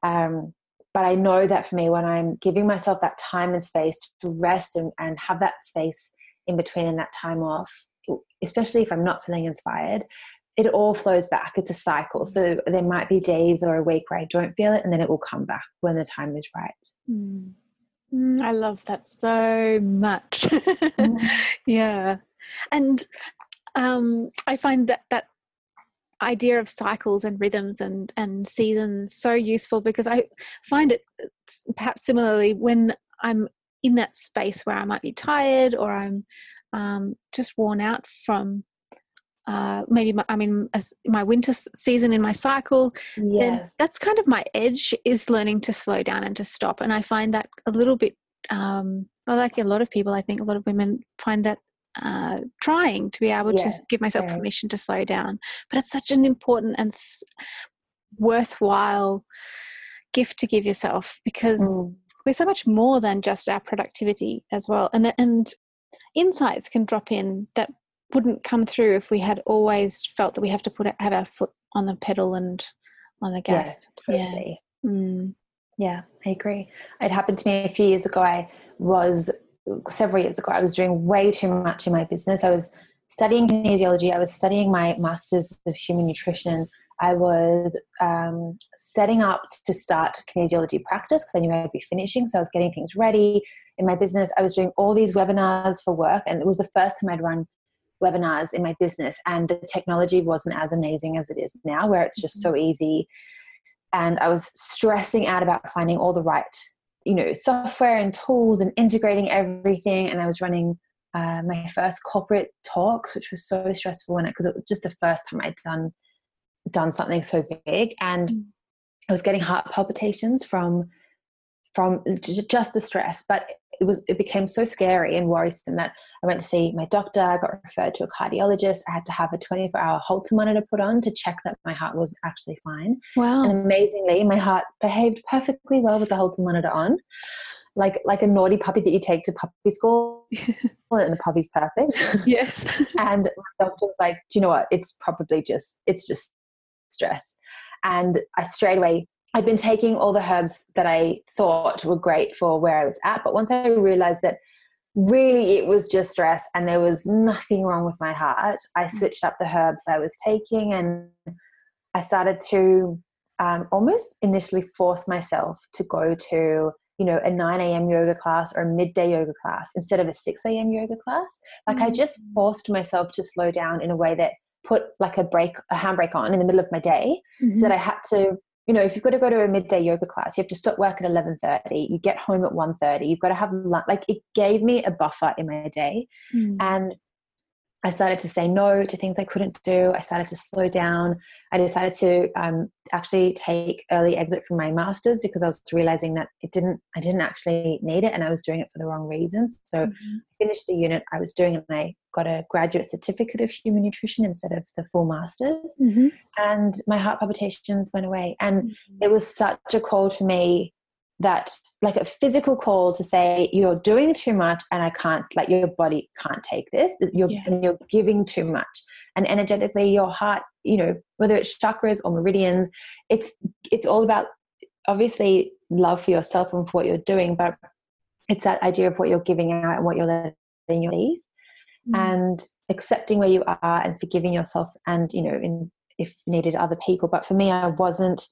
[SPEAKER 2] Um, but I know that for me, when I'm giving myself that time and space to rest and, and have that space in between and that time off, especially if I'm not feeling inspired, it all flows back. It's a cycle. So there might be days or a week where I don't feel it, and then it will come back when the time is right.
[SPEAKER 1] Mm. Mm, I love that so much. mm. Yeah. And um, I find that that idea of cycles and rhythms and, and seasons so useful because I find it perhaps similarly when I'm in that space where I might be tired or I'm um, just worn out from uh, maybe my, I'm in my winter season in my cycle, yes. that's kind of my edge is learning to slow down and to stop. And I find that a little bit, um, well, like a lot of people, I think a lot of women find that uh, trying to be able yes, to give myself permission to slow down. But it's such an important and s- worthwhile gift to give yourself because mm. we're so much more than just our productivity as well. And, and insights can drop in that wouldn't come through if we had always felt that we have to put it, have our foot on the pedal and on the gas.
[SPEAKER 2] Yeah, totally. Yeah. Mm. yeah, I agree. It happened to me a few years ago. I was several years ago. I was doing way too much in my business. I was studying kinesiology. I was studying my masters of human nutrition. I was um, setting up to start kinesiology practice because I knew I'd be finishing. So I was getting things ready in my business. I was doing all these webinars for work, and it was the first time I'd run webinars in my business and the technology wasn't as amazing as it is now where it's just so mm-hmm. easy and i was stressing out about finding all the right you know software and tools and integrating everything and i was running uh, my first corporate talks which was so stressful it because it was just the first time i'd done done something so big and mm. i was getting heart palpitations from from just the stress but it was it became so scary and worrisome that I went to see my doctor. I got referred to a cardiologist. I had to have a 24 hour Holter monitor put on to check that my heart was actually fine.
[SPEAKER 1] Wow!
[SPEAKER 2] And amazingly, my heart behaved perfectly well with the Holter monitor on, like like a naughty puppy that you take to puppy school, and the puppy's perfect.
[SPEAKER 1] Yes.
[SPEAKER 2] and my doctor was like, "Do you know what? It's probably just it's just stress." And I straight away I'd been taking all the herbs that I thought were great for where I was at, but once I realized that really it was just stress and there was nothing wrong with my heart, I mm. switched up the herbs I was taking and I started to um, almost initially force myself to go to you know a 9 a.m yoga class or a midday yoga class instead of a 6 a.m yoga class like mm-hmm. i just mm. forced myself to slow down in a way that put like a break a handbrake on in the middle of my day mm-hmm. so that i had to you know if you've got to go to a midday yoga class you have to stop work at 11.30 you get home at 1.30 you've got to have lunch like it gave me a buffer in my day mm. and I started to say no to things I couldn't do. I started to slow down. I decided to um, actually take early exit from my masters because I was realizing that it didn't. I didn't actually need it, and I was doing it for the wrong reasons. So mm-hmm. I finished the unit I was doing, and I got a graduate certificate of human nutrition instead of the full masters. Mm-hmm. And my heart palpitations went away, and mm-hmm. it was such a call to me that like a physical call to say you're doing too much and i can't like your body can't take this you're yeah. and you're giving too much and energetically your heart you know whether it's chakras or meridians it's it's all about obviously love for yourself and for what you're doing but it's that idea of what you're giving out and what you're letting your leave mm. and accepting where you are and forgiving yourself and you know in if needed other people but for me i wasn't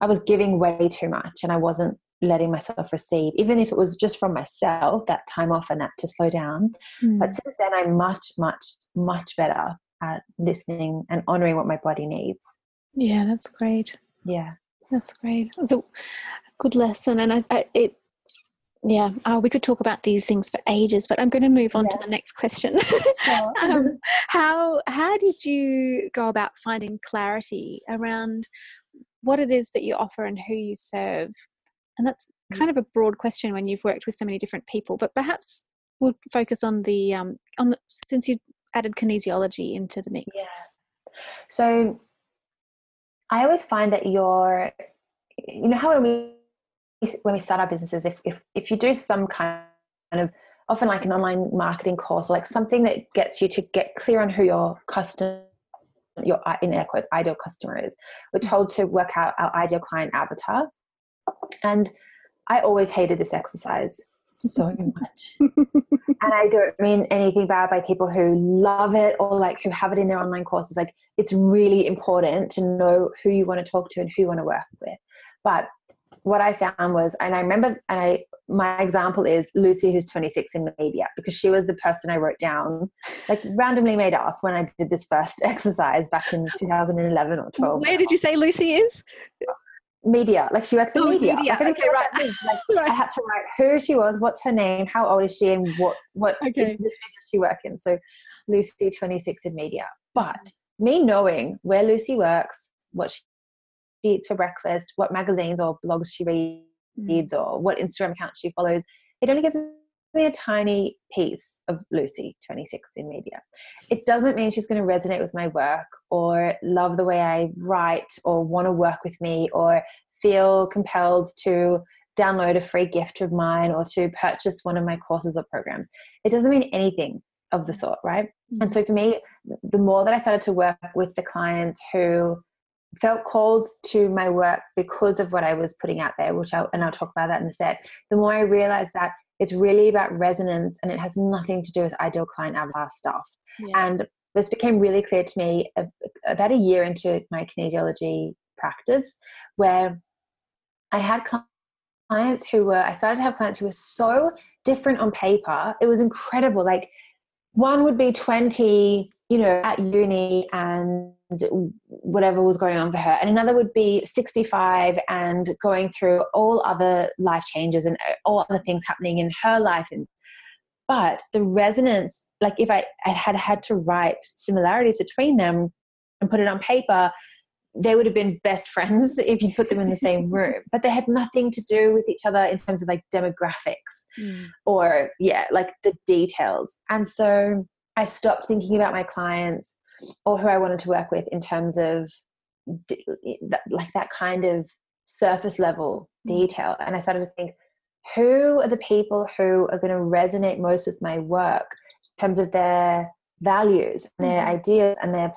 [SPEAKER 2] i was giving way too much and i wasn't letting myself receive, even if it was just from myself, that time off and that to slow down. Mm. But since then, I'm much, much, much better at listening and honoring what my body needs.
[SPEAKER 1] Yeah, that's great.
[SPEAKER 2] Yeah,
[SPEAKER 1] that's great. It's a good lesson, and I, I, it. Yeah, uh, we could talk about these things for ages, but I'm going to move on yeah. to the next question. um, how how did you go about finding clarity around what it is that you offer and who you serve and that's mm. kind of a broad question when you've worked with so many different people, but perhaps we'll focus on the um, on the since you added kinesiology into the mix.
[SPEAKER 2] Yeah. So I always find that you're, you know, how when we when we start our businesses, if if if you do some kind of often like an online marketing course or like something that gets you to get clear on who your customer your in air quotes ideal customer is we're mm. told to work out our ideal client avatar and i always hated this exercise so much and i don't mean anything bad by people who love it or like who have it in their online courses like it's really important to know who you want to talk to and who you want to work with but what I found was, and I remember, and I my example is Lucy, who's 26 in media, because she was the person I wrote down, like randomly made up when I did this first exercise back in 2011 or 12.
[SPEAKER 1] Where did you say Lucy is?
[SPEAKER 2] Media, like she works in oh, media. media. Like, okay, right. Like, right. I had to write who she was, what's her name, how old is she, and what what okay. industry does she work in. So Lucy, 26 in media. But me knowing where Lucy works, what she she eats for breakfast, what magazines or blogs she reads, mm. or what Instagram account she follows. It only gives me a tiny piece of Lucy, 26 in media. It doesn't mean she's going to resonate with my work or love the way I write or want to work with me or feel compelled to download a free gift of mine or to purchase one of my courses or programs. It doesn't mean anything of the sort, right? Mm-hmm. And so for me, the more that I started to work with the clients who felt called to my work because of what I was putting out there, which I'll, and I'll talk about that in a sec. The more I realized that it's really about resonance and it has nothing to do with ideal client avatar stuff. Yes. And this became really clear to me about a year into my kinesiology practice, where I had clients who were, I started to have clients who were so different on paper. It was incredible. Like one would be 20 you know, at uni and whatever was going on for her. And another would be 65 and going through all other life changes and uh, all other things happening in her life. And but the resonance, like if I, I had had to write similarities between them and put it on paper, they would have been best friends if you put them in the same room but they had nothing to do with each other in terms of like demographics mm. or yeah like the details and so I stopped thinking about my clients or who I wanted to work with in terms of like that kind of surface level mm. detail. And I started to think, who are the people who are going to resonate most with my work in terms of their values and their mm-hmm. ideas and their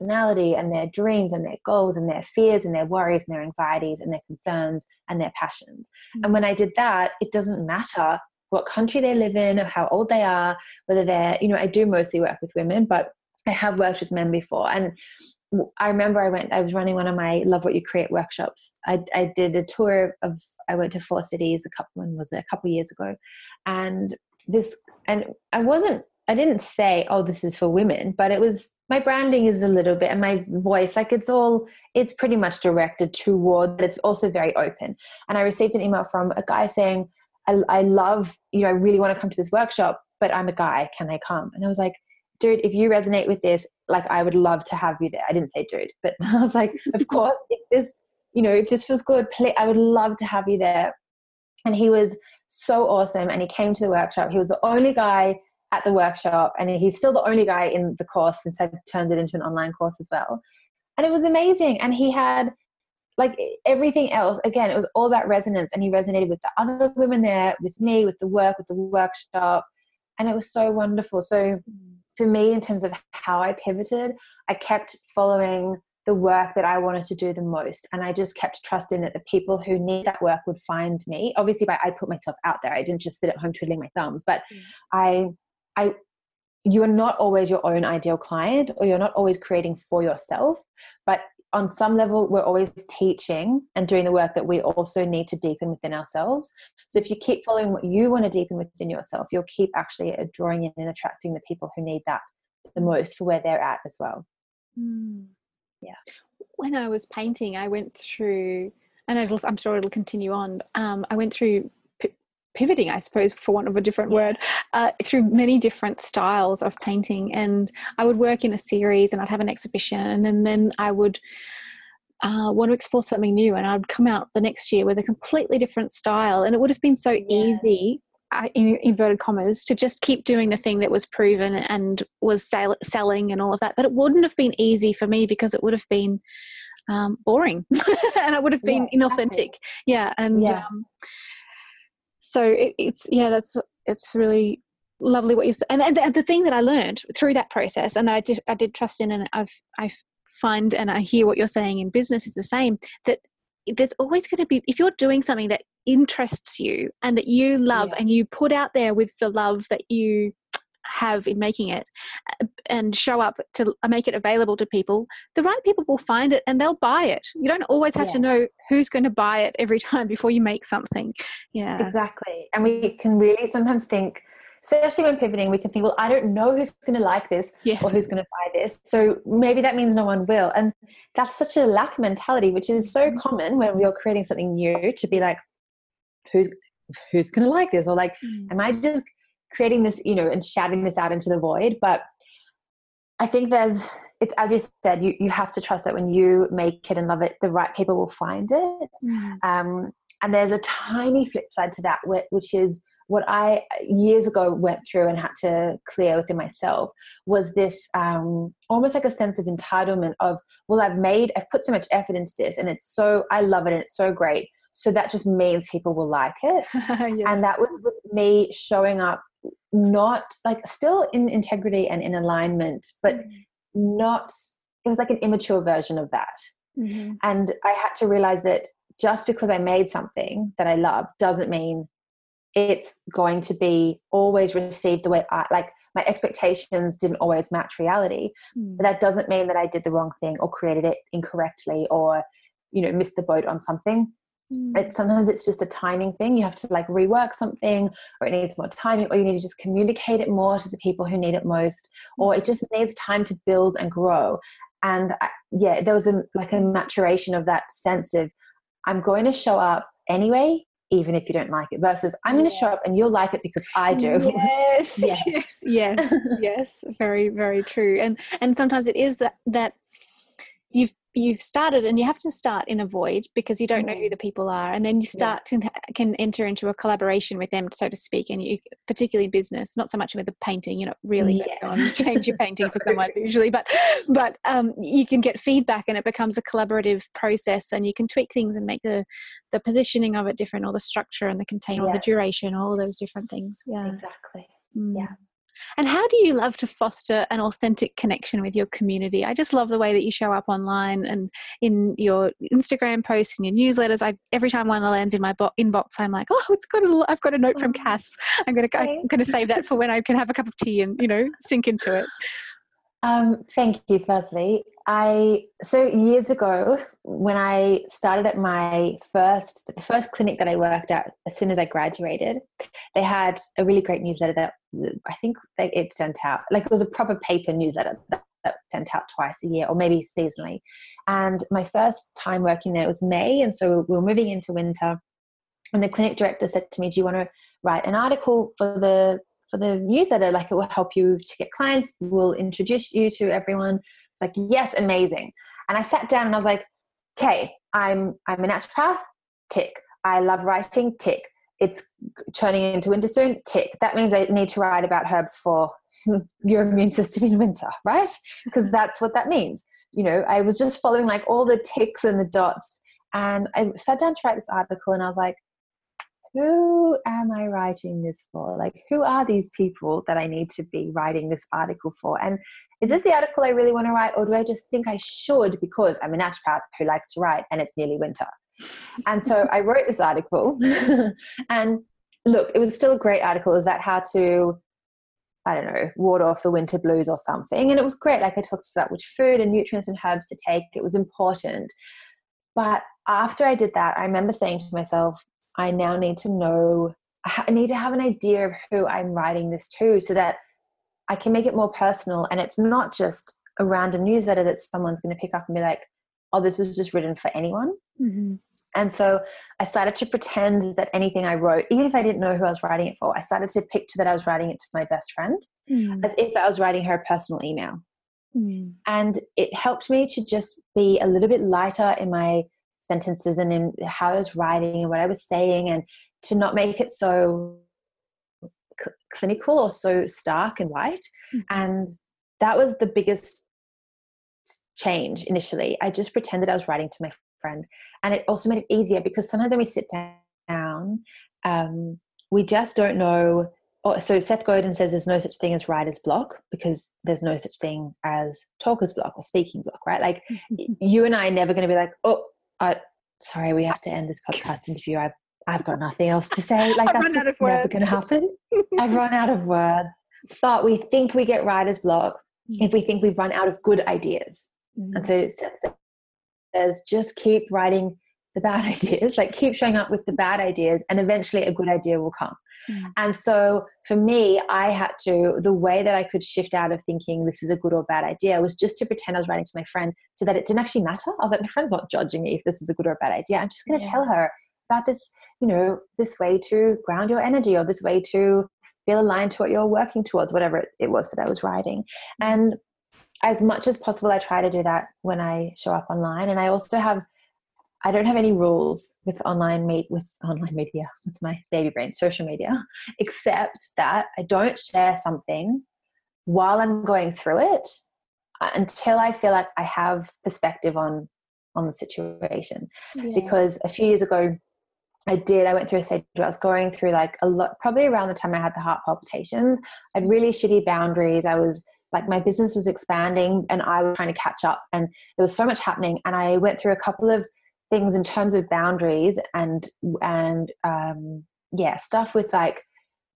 [SPEAKER 2] personality and their dreams and their goals and their fears and their worries and their anxieties and their concerns and their passions. Mm-hmm. And when I did that, it doesn't matter what country they live in, or how old they are, whether they're, you know, I do mostly work with women, but I have worked with men before. And I remember I went, I was running one of my Love What You Create workshops. I, I did a tour of, I went to four cities a couple, when was it, a couple years ago. And this, and I wasn't, I didn't say, oh, this is for women, but it was, my branding is a little bit, and my voice, like it's all, it's pretty much directed toward, but it's also very open. And I received an email from a guy saying, I, I love, you know, I really want to come to this workshop, but I'm a guy. Can I come? And I was like, dude, if you resonate with this, like I would love to have you there. I didn't say dude, but I was like, of course, if this, you know, if this feels good, play, I would love to have you there. And he was so awesome. And he came to the workshop. He was the only guy at the workshop, and he's still the only guy in the course since I've turned it into an online course as well. And it was amazing. And he had like everything else again it was all about resonance and he resonated with the other women there with me with the work with the workshop and it was so wonderful so for me in terms of how i pivoted i kept following the work that i wanted to do the most and i just kept trusting that the people who need that work would find me obviously by i put myself out there i didn't just sit at home twiddling my thumbs but mm. i i you're not always your own ideal client or you're not always creating for yourself but on some level we're always teaching and doing the work that we also need to deepen within ourselves. So if you keep following what you want to deepen within yourself you'll keep actually drawing in and attracting the people who need that the most for where they're at as well.
[SPEAKER 1] Mm. yeah. When i was painting i went through and i'm sure it'll continue on um, i went through pivoting, I suppose, for want of a different word, uh, through many different styles of painting. And I would work in a series and I'd have an exhibition, and then, then I would uh, want to explore something new. And I'd come out the next year with a completely different style. And it would have been so yeah. easy. Uh, in inverted commas to just keep doing the thing that was proven and was sell- selling and all of that but it wouldn't have been easy for me because it would have been um, boring and it would have been yeah, inauthentic. Exactly. Yeah. And yeah. Um, so it, it's, yeah, that's, it's really lovely what you said. And, and the thing that I learned through that process and that I did, I did trust in and I've, I find and I hear what you're saying in business is the same that there's always going to be if you're doing something that interests you and that you love yeah. and you put out there with the love that you have in making it uh, and show up to make it available to people, the right people will find it and they'll buy it. You don't always have yeah. to know who's going to buy it every time before you make something. Yeah.
[SPEAKER 2] Exactly. And we can really sometimes think, especially when pivoting, we can think, well, I don't know who's going to like this yes. or who's going to buy this. So maybe that means no one will. And that's such a lack mentality, which is so mm-hmm. common when we are creating something new to be like, who's who's going to like this or like mm. am i just creating this, you know, and shouting this out into the void. But I think there's, it's as you said, you, you have to trust that when you make it and love it, the right people will find it. Mm. Um, and there's a tiny flip side to that, which is what I years ago went through and had to clear within myself was this um, almost like a sense of entitlement of, well, I've made, I've put so much effort into this and it's so, I love it and it's so great. So that just means people will like it. yes. And that was with me showing up not like still in integrity and in alignment, but mm-hmm. not, it was like an immature version of that. Mm-hmm. And I had to realize that just because I made something that I love doesn't mean it's going to be always received the way I like my expectations didn't always match reality. Mm. But that doesn't mean that I did the wrong thing or created it incorrectly or, you know, missed the boat on something. Mm. It, sometimes it's just a timing thing. You have to like rework something, or it needs more timing, or you need to just communicate it more to the people who need it most, or it just needs time to build and grow. And I, yeah, there was a like a maturation of that sense of I'm going to show up anyway, even if you don't like it, versus I'm going to show up and you'll like it because I do.
[SPEAKER 1] Yes, yes, yes, yes. Very, very true. And and sometimes it is that that you've you've started and you have to start in a void because you don't know who mm-hmm. the people are and then you start yeah. to can enter into a collaboration with them so to speak and you particularly in business not so much with the painting you're not really yes. going to change your painting for someone usually but but um, you can get feedback and it becomes a collaborative process and you can tweak things and make the the positioning of it different or the structure and the container or the duration all those different things yeah
[SPEAKER 2] exactly mm. yeah
[SPEAKER 1] and how do you love to foster an authentic connection with your community? I just love the way that you show up online and in your Instagram posts and your newsletters. I every time one lands in my bo- inbox, I'm like, oh, it's got a, I've got a note from oh, Cass. I'm gonna I'm gonna save that for when I can have a cup of tea and you know sink into it.
[SPEAKER 2] Um, thank you. Firstly, I so years ago when I started at my first the first clinic that I worked at as soon as I graduated, they had a really great newsletter that I think they, it sent out like it was a proper paper newsletter that, that sent out twice a year or maybe seasonally. And my first time working there was May, and so we were moving into winter. And the clinic director said to me, "Do you want to write an article for the for the newsletter, like it will help you to get clients, we'll introduce you to everyone. It's like, yes, amazing. And I sat down and I was like, okay, I'm I'm a naturopath, tick. I love writing, tick. It's turning into winter soon, tick. That means I need to write about herbs for your immune system in winter, right? Because that's what that means. You know, I was just following like all the ticks and the dots. And I sat down to write this article and I was like, who am I writing this for? Like, who are these people that I need to be writing this article for? And is this the article I really want to write, or do I just think I should because I'm a naturopath who likes to write and it's nearly winter? And so I wrote this article, and look, it was still a great article. It was about how to, I don't know, ward off the winter blues or something. And it was great. Like I talked about which food and nutrients and herbs to take. It was important. But after I did that, I remember saying to myself, I now need to know, I need to have an idea of who I'm writing this to so that I can make it more personal. And it's not just a random newsletter that someone's going to pick up and be like, oh, this was just written for anyone. Mm-hmm. And so I started to pretend that anything I wrote, even if I didn't know who I was writing it for, I started to picture that I was writing it to my best friend mm. as if I was writing her a personal email. Mm. And it helped me to just be a little bit lighter in my sentences and in how I was writing and what I was saying, and to not make it so cl- clinical or so stark and white. Mm-hmm. And that was the biggest change initially. I just pretended I was writing to my friend. And it also made it easier because sometimes when we sit down, um, we just don't know. Oh, so Seth Godin says there's no such thing as writer's block because there's no such thing as talker's block or speaking block, right? Like you and I are never going to be like, oh, uh, sorry, we have to end this podcast interview. I've, I've got nothing else to say. Like that's just never going to happen. I've run out of words. But we think we get writer's block if we think we've run out of good ideas. Mm. And so Seth says, just keep writing the bad ideas, like keep showing up with the bad ideas, and eventually a good idea will come. Mm. And so for me, I had to, the way that I could shift out of thinking this is a good or bad idea was just to pretend I was writing to my friend so that it didn't actually matter. I was like, my friend's not judging me if this is a good or a bad idea. I'm just going to yeah. tell her about this, you know, this way to ground your energy or this way to feel aligned to what you're working towards, whatever it was that I was writing. Mm. And as much as possible, I try to do that when I show up online. And I also have, I don't have any rules with online meet with online media. That's my baby brain, social media, except that I don't share something while I'm going through it uh, until I feel like I have perspective on on the situation. Yeah. Because a few years ago, I did. I went through a stage where I was going through like a lot, probably around the time I had the heart palpitations. I had really shitty boundaries. I was like my business was expanding and I was trying to catch up and there was so much happening and I went through a couple of things in terms of boundaries and and um yeah stuff with like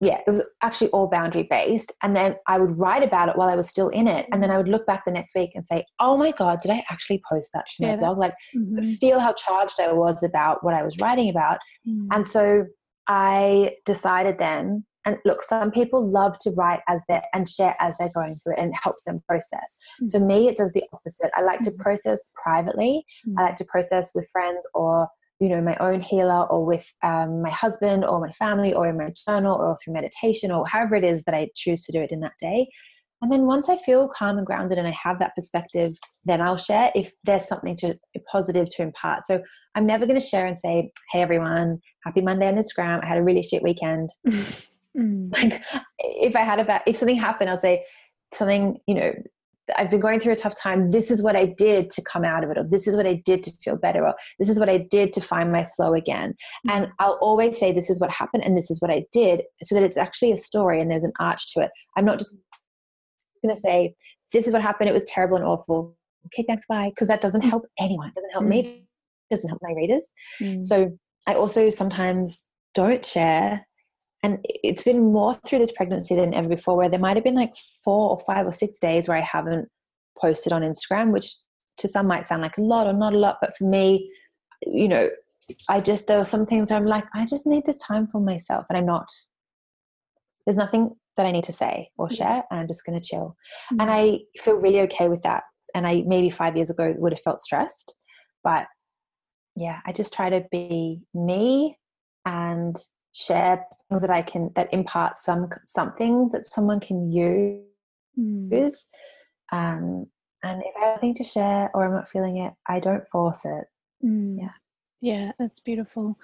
[SPEAKER 2] yeah it was actually all boundary based and then I would write about it while I was still in it and then I would look back the next week and say oh my god did I actually post that to my yeah, blog like mm-hmm. feel how charged I was about what I was writing about mm-hmm. and so I decided then and look, some people love to write as they and share as they're going through it and it helps them process. Mm-hmm. For me, it does the opposite. I like to mm. process privately. Mm-hmm. I like to process with friends or you know my own healer or with um, my husband or my family or in my journal or through meditation or however it is that I choose to do it in that day. And then once I feel calm and grounded and I have that perspective, then I'll share if there's something to positive to impart. So I'm never going to share and say, "Hey everyone, happy Monday on Instagram. I had a really shit weekend." Mm. Like if I had about if something happened, I'll say something, you know, I've been going through a tough time. This is what I did to come out of it, or this is what I did to feel better, or this is what I did to find my flow again. Mm. And I'll always say, This is what happened, and this is what I did, so that it's actually a story and there's an arch to it. I'm not just going to say, This is what happened, it was terrible and awful. Okay, thanks, bye. Because that doesn't mm. help anyone, it doesn't help mm. me, it doesn't help my readers. Mm. So I also sometimes don't share and it's been more through this pregnancy than ever before where there might have been like four or five or six days where i haven't posted on instagram which to some might sound like a lot or not a lot but for me you know i just there were some things where i'm like i just need this time for myself and i'm not. There's nothing that i need to say or share and i'm just going to chill. Mm-hmm. and i feel really okay with that and i maybe five years ago would have felt stressed but yeah i just try to be me and share things that I can that impart some something that someone can use. Mm. Um, and if I have anything to share or I'm not feeling it, I don't force it.
[SPEAKER 1] Mm. Yeah. Yeah, that's beautiful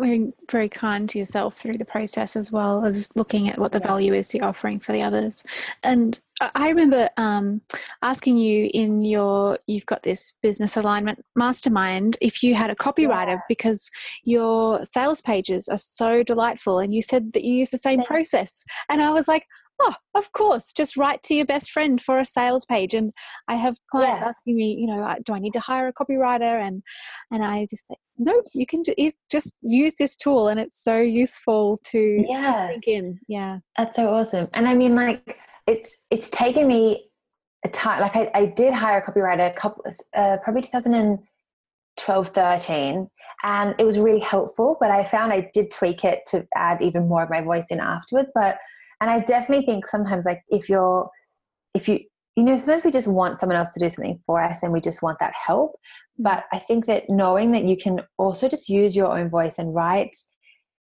[SPEAKER 1] being very kind to yourself through the process as well as looking at what the value is you're offering for the others. And I remember um, asking you in your, you've got this business alignment mastermind, if you had a copywriter yeah. because your sales pages are so delightful and you said that you use the same process. And I was like, oh, of course, just write to your best friend for a sales page. And I have clients yeah. asking me, you know, do I need to hire a copywriter? And and I just say, no, you can just use this tool, and it's so useful to yeah. think in. Yeah,
[SPEAKER 2] that's so awesome. And I mean, like, it's it's taken me a time. Like, I, I did hire a copywriter a couple, uh, probably 2012, 13, and it was really helpful. But I found I did tweak it to add even more of my voice in afterwards. But and i definitely think sometimes like if you're if you you know sometimes we just want someone else to do something for us and we just want that help. But i think that knowing that you can also just use your own voice and write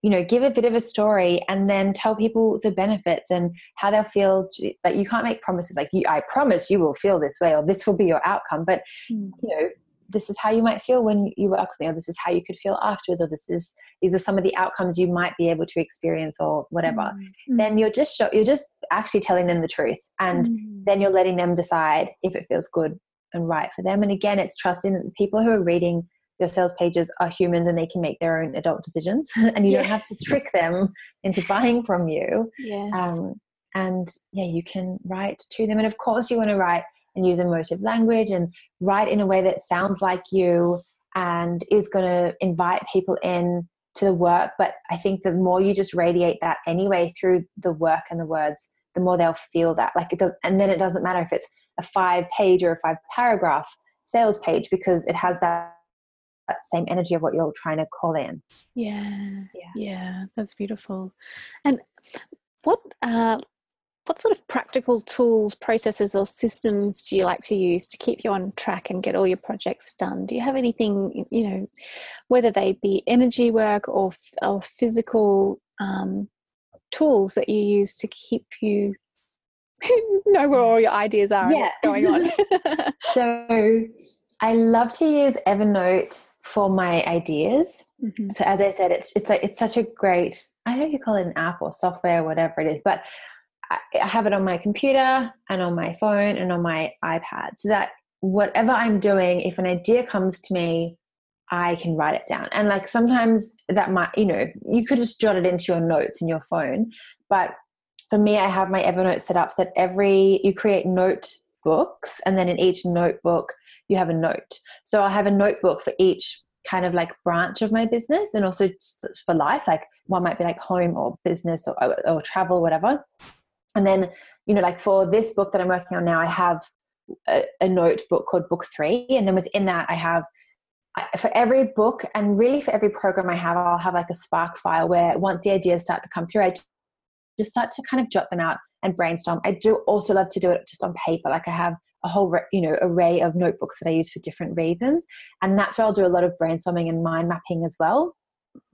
[SPEAKER 2] you know give a bit of a story and then tell people the benefits and how they'll feel. Like you can't make promises. Like i promise you will feel this way or this will be your outcome but mm. you know this is how you might feel when you work with me or this is how you could feel afterwards or this is these are some of the outcomes you might be able to experience or whatever mm-hmm. then you're just show, you're just actually telling them the truth and mm-hmm. then you're letting them decide if it feels good and right for them. And again, it's trusting that the people who are reading your sales pages are humans and they can make their own adult decisions and you yeah. don't have to trick them into buying from you.
[SPEAKER 1] Yes.
[SPEAKER 2] Um, and yeah, you can write to them. And of course, you want to write and use emotive language and write in a way that sounds like you and is going to invite people in to the work. But I think the more you just radiate that anyway through the work and the words, the more they'll feel that. Like it does, and then it doesn't matter if it's a five page or a five paragraph sales page because it has that that same energy of what you're trying to call in.
[SPEAKER 1] Yeah, yeah, yeah that's beautiful. And what uh, what sort of practical tools, processes, or systems do you like to use to keep you on track and get all your projects done? Do you have anything, you know, whether they be energy work or, or physical um, tools that you use to keep you know where all your ideas are yeah. and what's going on?
[SPEAKER 2] so I love to use Evernote for my ideas. Mm-hmm. So as I said, it's it's like it's such a great I don't know if you call it an app or software, whatever it is, but I have it on my computer and on my phone and on my iPad so that whatever I'm doing, if an idea comes to me, I can write it down. And like sometimes that might, you know, you could just jot it into your notes in your phone. But for me, I have my Evernote set up so that every, you create notebooks and then in each notebook, you have a note. So I'll have a notebook for each kind of like branch of my business and also for life. Like one might be like home or business or, or, or travel, whatever and then you know like for this book that i'm working on now i have a, a notebook called book three. And then within that i have for every book and really for every program i have i'll have like a spark file where once the ideas start to come through i just start to kind of jot them out and brainstorm. I do also love to do it just on paper. Like i have a whole you know array of notebooks that i use for different reasons. And that's where i'll do a lot of brainstorming and mind mapping as well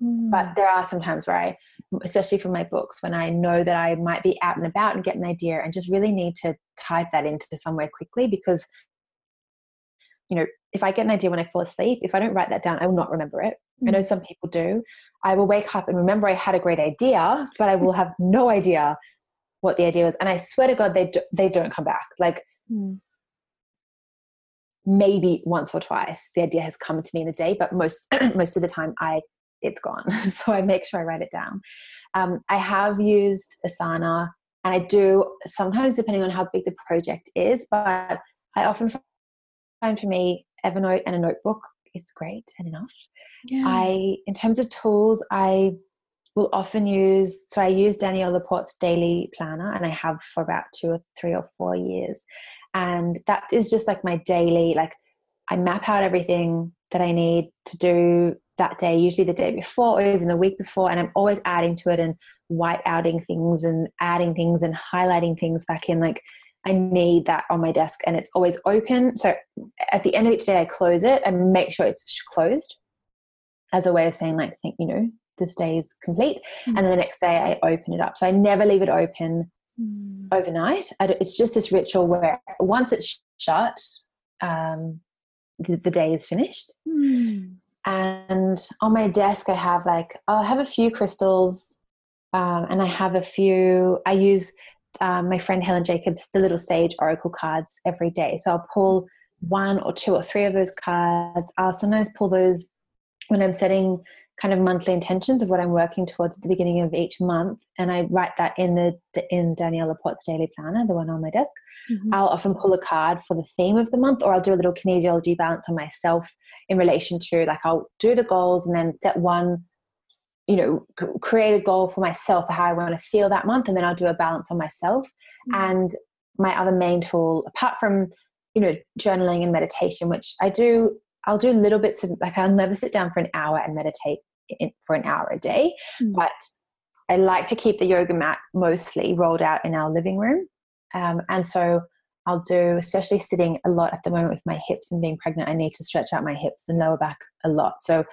[SPEAKER 2] mm. but there are some times where i especially for my books, when I know that I might be out and about and get an idea and just really need to type that into somewhere quickly because, you know, if I get an idea when I fall asleep, if I don't write that down, I will not remember it. Mm. I know mm. some people do. I will wake up and remember I had a great idea, but I will have no idea what the idea was. And I swear to God, they, do, they don't come back. Like, mm. maybe once or twice the idea has come to me in a day, but most, most of the time I it's gone. so I make sure I write it down. Um, I have used Asana and I do sometimes depending on how big the project is, but I often find for me Evernote and a notebook is great and enough. Yeah. I, in terms of tools, I will often use, so I use Danielle Laporte's daily planner and I have for about two or three or four years. And that is just like my daily, like I map out everything that I need to do that day, usually the day before or even the week before, and I'm always adding to it and white outing things and adding things and highlighting things back in. Like I need that on my desk and it's always open. So at the end of each day, I close it and make sure it's closed as a way of saying, like, think, you know, this day is complete. Mm. And then the next day, I open it up. So I never leave it open mm. overnight. It's just this ritual where once it's shut, um, the, day is finished. Mm and on my desk i have like i'll have a few crystals um, and i have a few i use um, my friend helen jacobs the little sage oracle cards every day. So i'll pull one or two or three of those cards. I'll sometimes pull those when i'm setting kind of monthly intentions of what i'm working towards at the beginning of each month and i write that in the in danielle laporte's daily planner the one on my desk mm-hmm. i'll often pull a card for the theme of the month or i'll do a little kinesiology balance on myself in relation to like I'll do the goals and then set one you know create a goal for myself for how I want to feel that month and then I'll do a balance on myself mm-hmm. and my other main tool apart from you know journaling and meditation which I do I'll do little bits of like I'll never sit down for an hour and meditate in, for an hour a day mm-hmm. but I like to keep the yoga mat mostly rolled out in our living room um, and so I'll do, especially sitting a lot at the moment with my hips and being pregnant, I need to stretch out my hips and lower back a lot. So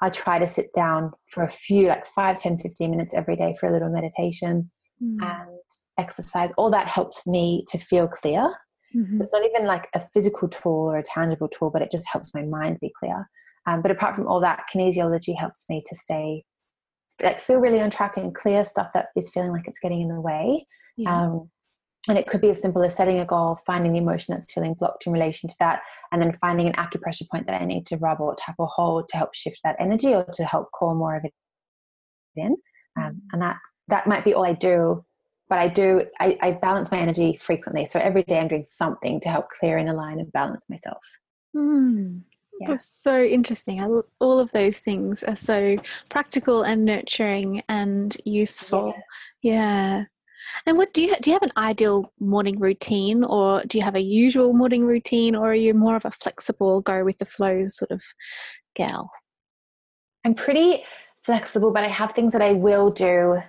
[SPEAKER 2] I try to sit down for a few, like 5, 10, 15 minutes every day for a little meditation mm. and exercise. All that helps me to feel clear. Mm-hmm. It's not even like a physical tool or a tangible tool, but it just helps my mind be clear. Um, but apart from all that, kinesiology helps me to stay, like, feel really on track and clear stuff that is feeling like it's getting in the way. Yeah. Um, and it could be as simple as setting a goal, finding the emotion that's feeling blocked in relation to that, and then finding an acupressure point that I need to rub or tap or hold to help shift that energy or to help call more of it in. Um, mm. and that that might be all I do, but I do I, I, balance my energy frequently. So every day I'm doing something to help clear and align and balance myself.
[SPEAKER 1] Mm. Yeah. That's so interesting. All of those things are so practical and nurturing and useful. Yeah. yeah. And what do you do? You have an ideal morning routine, or do you have a usual morning routine, or are you more of a flexible, go with the flow sort of gal?
[SPEAKER 2] I'm pretty flexible, but I have things that I will do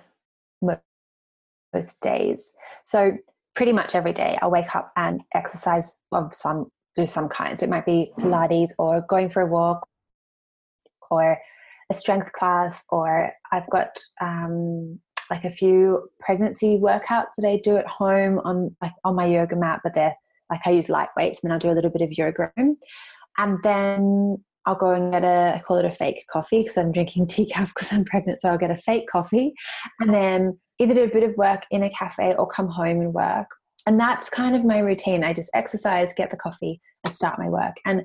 [SPEAKER 2] most days. So pretty much every day, I'll wake up and exercise of some do some kind. So it might be Pilates or going for a walk or a strength class, or I've got um, like a few pregnancy workouts that I do at home on like on my yoga mat, but they're like I use light weights and then I'll do a little bit of yoga And then I'll go and get a, I call it a fake coffee because I'm drinking decaf because I'm pregnant. So I'll get a fake coffee and then either do a bit of work in a cafe or come home and work. And that's kind of my routine. I just exercise, get the coffee, and start my work. And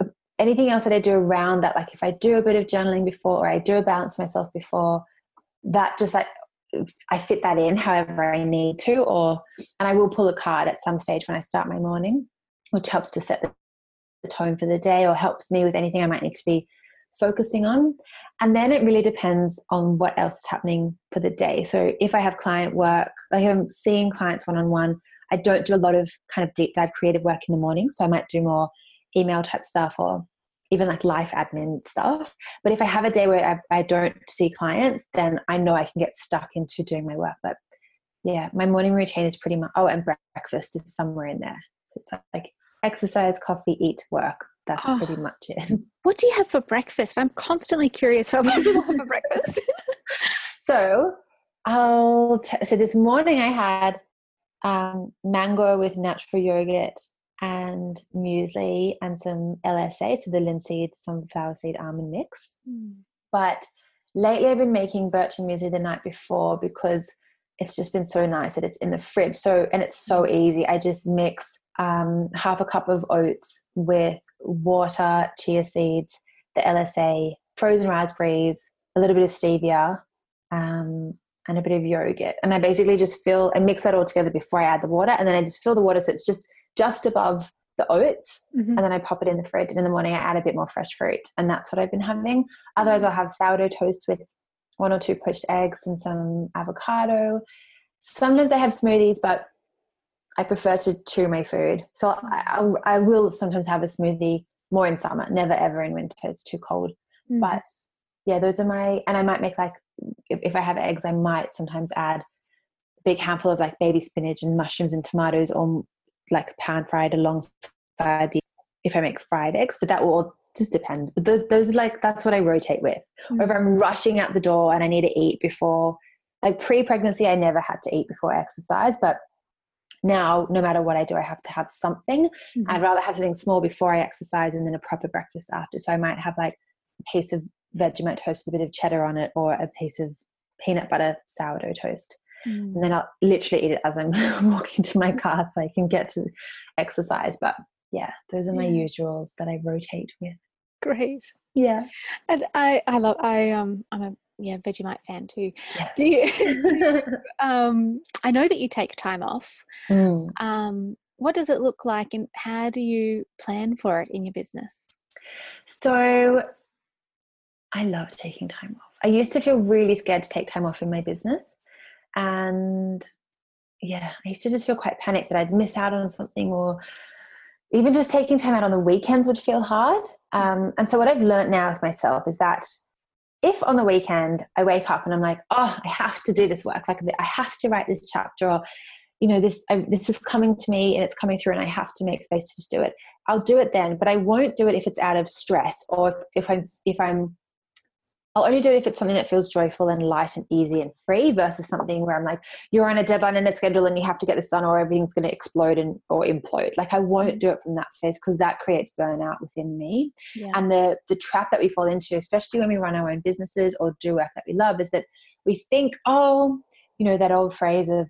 [SPEAKER 2] uh, anything else that I do around that, like if I do a bit of journaling before or I do a balance myself before, that just like I fit that in however I need to, or and I will pull a card at some stage when I start my morning, which helps to set the, tone for the day or helps me with anything I might need to be focusing on. And then it really depends on what else is happening for the day. So if I have client work, like I'm seeing clients one on one, I don't do a lot of kind of deep dive creative work in the morning. So I might do more email type stuff or even like life admin stuff. But if I have a day where I, I, don't see clients, then I know I can get stuck into doing my work. But yeah, my morning routine is pretty much, oh, and breakfast is somewhere in there. So it's like exercise, coffee, eat, work. That's oh, pretty much it.
[SPEAKER 1] What do you have for breakfast? I'm constantly curious about what you have for breakfast.
[SPEAKER 2] so I'll, t- so this morning I had um, mango with natural yogurt and muesli and some LSA, so the linseed sunflower seed almond mix. Mm. But lately I've been making Bircher muesli the night before because it's just been so nice that it's in the fridge. So and it's so easy. I just mix um, half a cup of oats with water, chia seeds, the LSA, frozen raspberries, a little bit of stevia, um, and a bit of yogurt. And I basically just fill and mix that all together before I add the water. And then I just fill the water so it's just just above the oats. Mm-hmm. And then I pop it in the fridge. And in the morning I add a bit more fresh fruit. And that's what I've been having. Otherwise I'll have sourdough toast with one or two poached eggs and some avocado. Sometimes I have smoothies, but I prefer to chew my food. So I, I, I will sometimes have a smoothie more in summer, never ever in winter. It's too cold. Mm-hmm. But yeah, those are my, and I might make like if, if I have eggs, I might sometimes add a big handful of like baby spinach and mushrooms and tomatoes or like pan fried alongside the if I make fried eggs, but that will all just depends. But those those like that's what I rotate with. Mm-hmm. Or if I'm rushing out the door and I need to eat before like pre-pregnancy I never had to eat before exercise, but now no matter what I do, I have to have something. Mm-hmm. I'd rather have something small before I exercise and then a proper breakfast after. So I might have like a piece of Vegemite toast with a bit of cheddar on it or a piece of peanut butter sourdough toast. Mm. And then I'll literally eat it as I'm walking to my car so I can get to exercise. But yeah, those are my yeah. usuals that I rotate with.
[SPEAKER 1] Great.
[SPEAKER 2] Yeah.
[SPEAKER 1] And I, I love, I, um, I'm a, yeah, Vegemite fan too. Yeah. Do you, um, I know that you take time off. Mm. Um, what does it look like and how do you plan for it in your business?
[SPEAKER 2] So I love taking time off. I used to feel really scared to take time off in my business. And yeah, I used to just feel quite panicked that I'd miss out on something or even just taking time out on the weekends would feel hard. Um, and so what I've learned now with myself is that if on the weekend I wake up and I'm like, oh, I have to do this work, like I have to write this chapter, or you know, this I, this is coming to me and it's coming through, and I have to make space to just do it. I'll do it then, but I won't do it if it's out of stress or if, if I'm if I'm I'll only do it if it's something that feels joyful and light and easy and free versus something where I'm like, you're on a deadline and a schedule and you have to get this done or everything's going to explode and or implode. Like I won't mm. do it from that space because that creates burnout within me. Yeah. And the the trap that we fall into, especially when we run our own businesses or do work that we love, is that we think, oh, you know, that old phrase of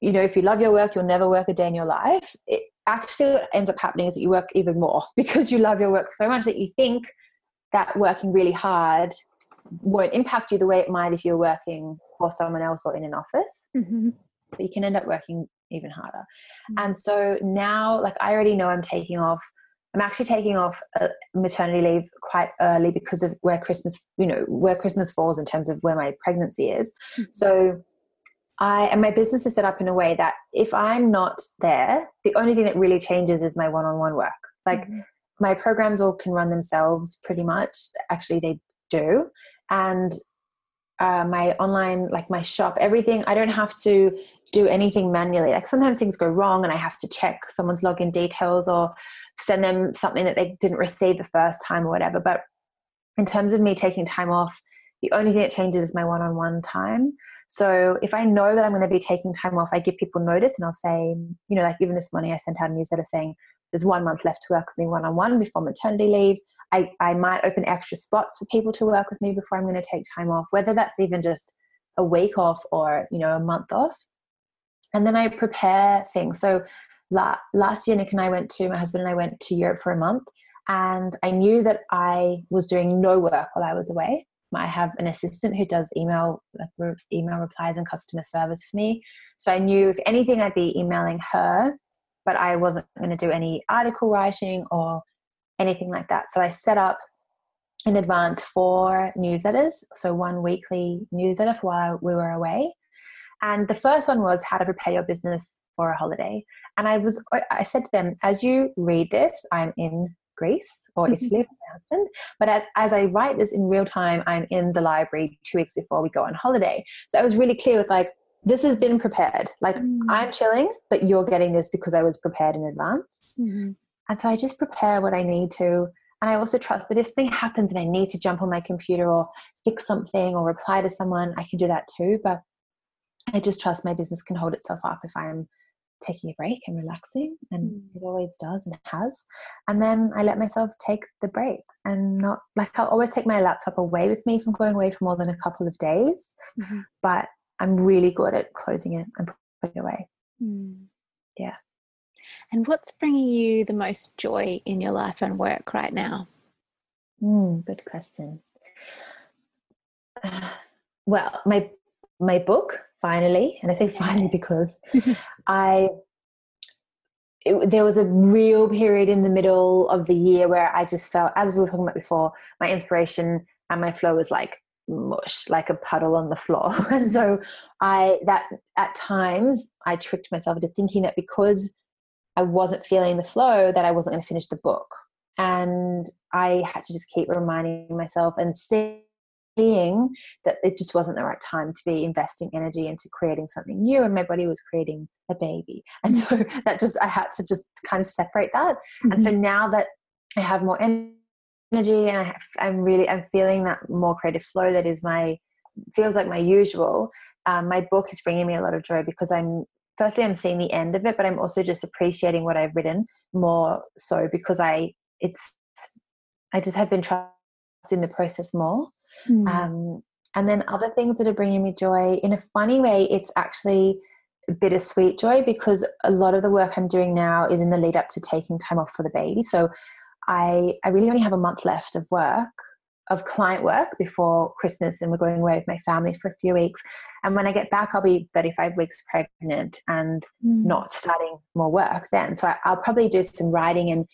[SPEAKER 2] you know, if you love your work, you'll never work a day in your life. It actually what ends up happening is that you work even more because you love your work so much that you think that working really hard won't impact you the way it might if you're working for someone else or in an office. Mm-hmm. But you can end up working even harder. Mm-hmm. And so now, like, I already know I'm taking off. I'm actually taking off maternity leave quite early because of where Christmas, you know, where Christmas falls in terms of where my pregnancy is. Mm-hmm. So I and my business is set up in a way that if I'm not there, the only thing that really changes is my one-on-one work. Like mm-hmm. my programs all can run themselves pretty much. Actually, they do, and uh, my online, like my shop, everything. I don't have to do anything manually. Like sometimes things go wrong, and I have to check someone's login details or send them something that they didn't receive the first time or whatever. But in terms of me taking time off, the only thing that changes is my one-on-one time. So if I know that I'm going to be taking time off, I give people notice and I'll say, you know, like even this morning I sent out a newsletter saying there's one month left to work with me one on one before maternity leave. I, I might open extra spots for people to work with me before I'm going to take time off, whether that's even just a week off or, you know, a month off. And then I prepare things. So la- last year, Nick and I went to, my husband and I went to Europe for a month. And I knew that I was doing no work while I was away. I have an assistant who does email like email replies and customer service for me. So I knew if anything, I'd be emailing her, but I wasn't going to do any article writing or anything like that. So I set up in advance four newsletters, so one weekly newsletter for while we were away. And the first one was how to prepare your business for a holiday. And I was I said to them, as you read this, I'm in Greece or Italy with my husband. But as, as I write this in real time, I'm in the library two weeks before we go on holiday. So I was really clear with like, this has been prepared. Like mm. I'm chilling, but you're getting this because I was prepared in advance. Mm-hmm. And so I just prepare what I need to. And I also trust that if something happens and I need to jump on my computer or fix something or reply to someone, I can do that too. But I just trust my business can hold itself up if I'm taking a break and relaxing and mm. it always does and it has and then i let myself take the break and not like i'll always take my laptop away with me i'm going away for more than a couple of days mm-hmm. but i'm really good at closing it and putting it away mm. yeah
[SPEAKER 1] and what's bringing you the most joy in your life and work right now?
[SPEAKER 2] Mm, good question. Well my my book finally and i say finally because i it, there was a real period in the middle of the year where i just felt as we were talking about before my inspiration and my flow was like mush like a puddle on the floor. And so i that at times i tricked myself into thinking that because i wasn't feeling the flow that i wasn't going to finish the book and i had to just keep reminding myself and seeing that it just wasn't the right time to be investing energy into creating something new and my body was creating a baby and so that just i had to just kind of separate that mm-hmm. and so mm-hmm. now that i have more energy and I have, i'm really i'm feeling that more creative flow that is my feels like my usual um, my book is bringing me a lot of joy because i'm firstly i'm seeing the end of it but i'm also just appreciating what i've written more so because i it's i just have been trusting the process more Mm. Um, and then other things that are bringing me joy in a funny way, it's actually a bittersweet joy because a lot of the work I'm doing now is in the lead up to taking time off for the baby. So I, I really only have a month left of work, of client work before Christmas, and we're going away with my family for a few weeks. And when I get back, I'll be 35 weeks pregnant and mm. not starting more work then. So I, I'll probably do some writing, and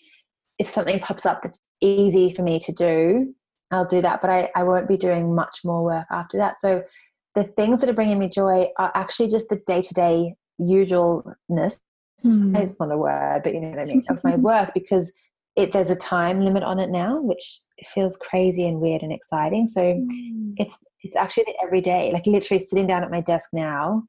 [SPEAKER 2] if something pops up that's easy for me to do, I'll do that, but I, I won't be doing much more work after that. So the things that are bringing me joy are actually just the day to day usualness. Mm. It's not a word, but you know what I mean, of my work because it there's a time limit on it now, which feels crazy and weird and exciting. So mm. it's it's actually every day, like literally sitting down at my desk now,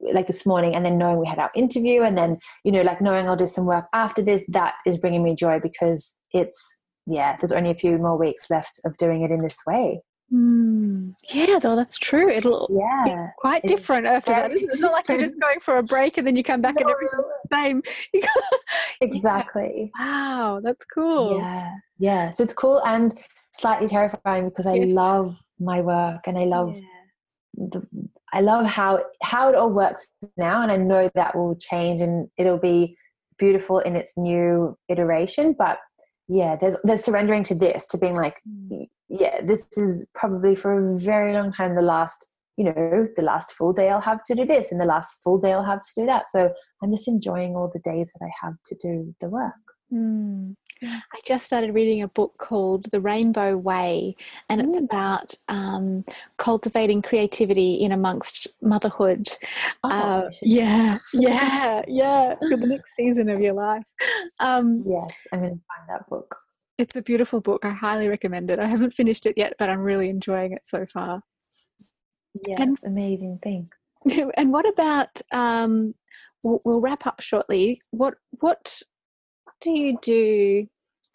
[SPEAKER 2] like this morning, and then knowing we had our interview, and then you know, like knowing I'll do some work after this. That is bringing me joy because it's yeah, there's only a few more weeks left of doing it in this way.
[SPEAKER 1] Mm, yeah, though that's true. It'll yeah, be quite different after that. It's not like you're just going for a break and then you come back no. and everything's the same.
[SPEAKER 2] exactly.
[SPEAKER 1] Yeah. Wow, that's cool.
[SPEAKER 2] Yeah, yeah. So it's cool and slightly terrifying because I yes. love my work and I love yeah. the, I love how how it all works now, and I know that will change and it'll be beautiful in its new iteration. But yeah, there's there's surrendering to this, to being like, mm. Yeah, this is probably for a very long time the last, you know, the last full day I'll have to do this, and the last full day I'll have to do that. So I'm just enjoying all the days that I have to do the work.
[SPEAKER 1] Mm. I just started reading a book called The Rainbow Way, and it's mm. about um, cultivating creativity in amongst motherhood. Oh, uh, yeah, yeah, yeah, for the next season of your life.
[SPEAKER 2] Um, yes, I'm going to find that book.
[SPEAKER 1] It's a beautiful book. I highly recommend it. I haven't finished it yet, but I'm really enjoying it so far.
[SPEAKER 2] Yeah, and, it's amazing. thing.
[SPEAKER 1] And what about? Um, we'll, we'll wrap up shortly. What what do you do?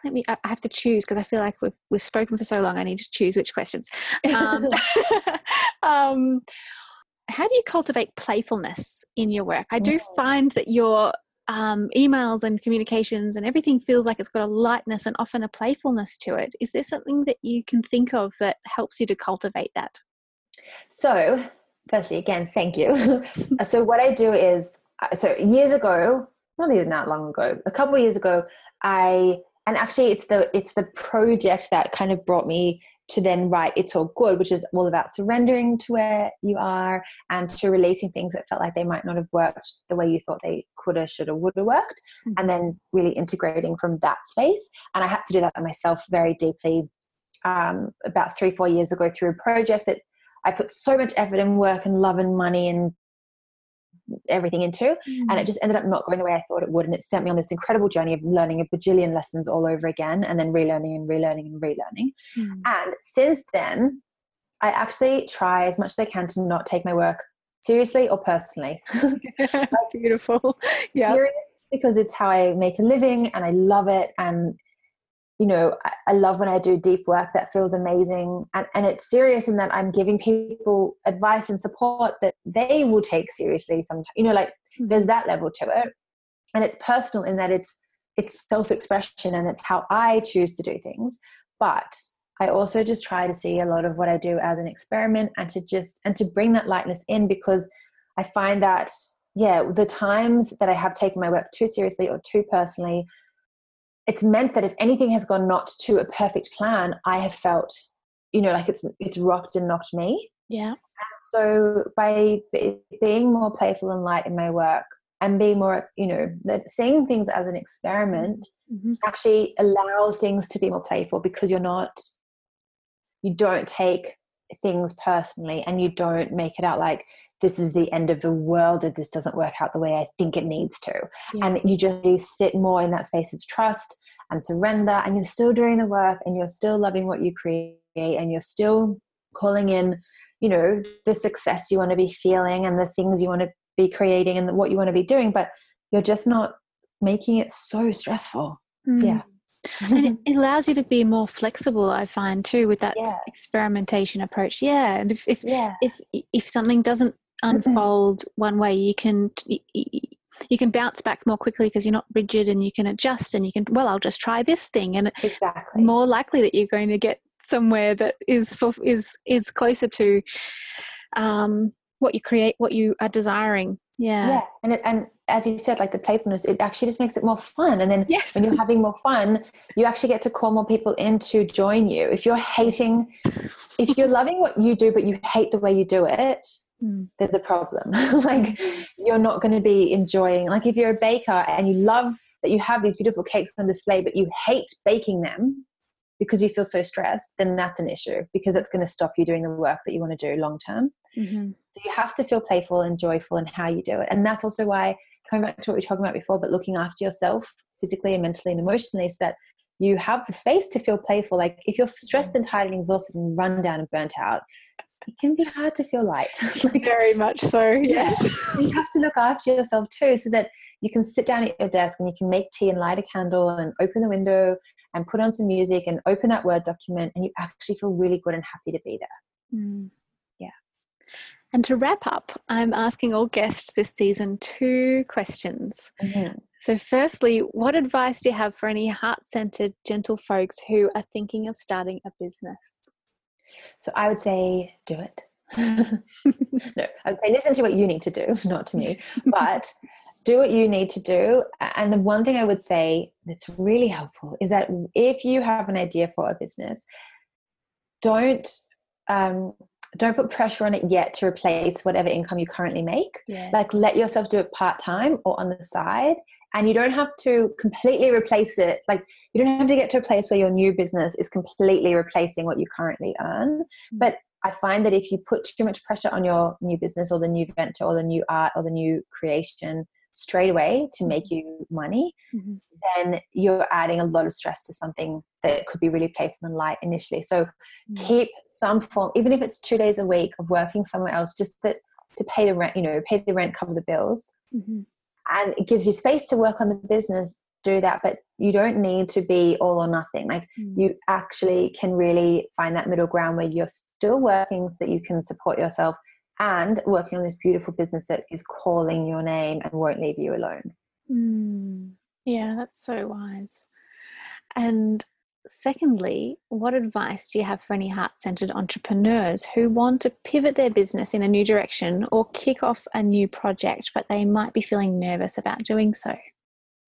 [SPEAKER 1] Let me. I have to choose because I feel like we've we've spoken for so long. I need to choose which questions. Um, um, how do you cultivate playfulness in your work? I do find that your um, emails and communications and everything feels like it's got a lightness and often a playfulness to it. Is there something that you can think of that helps you to cultivate that?
[SPEAKER 2] So, firstly, again, thank you. so, what I do is, uh, so years ago, not even that long ago, a couple of years ago, I and actually it's the it's the project that kind of brought me to then write it's all good which is all about surrendering to where you are and to releasing things that felt like they might not have worked the way you thought they could have should have would have worked mm-hmm. and then really integrating from that space and i had to do that myself very deeply um, about three four years ago through a project that i put so much effort and work and love and money and everything into. Mm. And it mm. just ended up not going the way I thought it would. And it sent me on this incredible journey of learning a bajillion lessons all over again and then relearning and relearning and relearning. Mm. And since then, I actually try as much as I can to not take my work seriously or personally.
[SPEAKER 1] like, Beautiful. Yeah.
[SPEAKER 2] Because it's how I make a living and I love it. And you know, I, I, love when I do deep work that feels amazing. And, and it's serious in that I'm giving people advice and support that they will take seriously sometimes. You know, like mm-hmm. there's that level to it. And it's personal in that it's it's self-expression and it's how I choose to do things. But I also just try to see a lot of what I do as an experiment and to just and to bring that lightness in because I find that yeah, the times that I have taken my work too seriously or too personally, it's meant that if anything has gone not to a perfect plan, I have felt, you know, like it's it's rocked and knocked me.
[SPEAKER 1] Yeah. And
[SPEAKER 2] so by being more playful and light in my work and being more, you know, that seeing things as an experiment mm-hmm. actually allows things to be more playful because you're not, you don't take things personally and you don't make it out like this is the end of the world if this doesn't work out the way I think it needs to. Yeah. And you just sit more in that space of trust and surrender, and you're still doing the work and you're still loving what you create and you're still calling in, you know, the success you want to be feeling and the things you want to be creating and what you want to be doing, but you're just not making it so stressful. Mm. Yeah.
[SPEAKER 1] and it allows you to be more flexible i find too with that yeah. experimentation approach yeah and if if, yeah. if if something doesn't unfold one way you can you can bounce back more quickly because you're not rigid and you can adjust and you can well i'll just try this thing and
[SPEAKER 2] exactly.
[SPEAKER 1] more likely that you're going to get somewhere that is for, is is closer to um, what you create what you are desiring. Yeah.
[SPEAKER 2] Yeah and it, and as you said like the playfulness it actually just makes it more fun and then yes. when you're having more fun you actually get to call more people in to join you. If you're hating if you're loving what you do but you hate the way you do it mm. there's a problem. Like you're not going to be enjoying like if you're a baker and you love that you have these beautiful cakes on display but you hate baking them because you feel so stressed then that's an issue because it's going to stop you doing the work that you want to do long term. Mm-hmm. so you have to feel playful and joyful in how you do it. And that's also why coming back to what we were talking about before but looking after yourself physically and mentally and emotionally so that you have the space to feel playful. Like if you're stressed and tired and exhausted and run down and burnt out it can be hard to feel light.
[SPEAKER 1] like, Very much so, yes.
[SPEAKER 2] you have to look after yourself too, so that you can sit down at your desk and you can make tea and light a candle and open the window and put on some music and open that Word document and you actually feel really good and happy to be there. Mm. Yeah.
[SPEAKER 1] And to wrap up, I'm asking all guests this season two questions. Mm-hmm. So, firstly, what advice do you have for any heart centered, gentle folks who are thinking of starting a business?
[SPEAKER 2] So I would say do it. no, I would say listen to what you need to do, not to me, but do what you need to do. And the one thing I would say that's really helpful is that if you have an idea for a business, don't um, don't put pressure on it yet to replace whatever income you currently make. Yes. Like let yourself do it part time or on the side. And you don't have to completely replace it. Like you don't have to get to a place where your new business is completely replacing what you currently earn. Mm-hmm. But I find that if you put too much pressure on your new business or the new venture or the new art or the new creation straight away to make mm-hmm. you money, mm-hmm. then you're adding a lot of stress to something that could be really playful and light initially. So mm-hmm. keep some form, even if it's two days a week of working somewhere else, just that to pay the rent, you know, pay the rent, cover the bills. Mm-hmm. And it gives you space to work on the business, do that, but you don't need to be all or nothing. Like mm. you actually can really find that middle ground where you're still working so that you can support yourself and working on this beautiful business that is calling your name and won't leave you alone.
[SPEAKER 1] Mm. Yeah, that's so wise. And secondly, what advice do you have for any heart centered entrepreneurs who want to pivot their business in a new direction or kick off a new project, but they might be feeling nervous about doing so?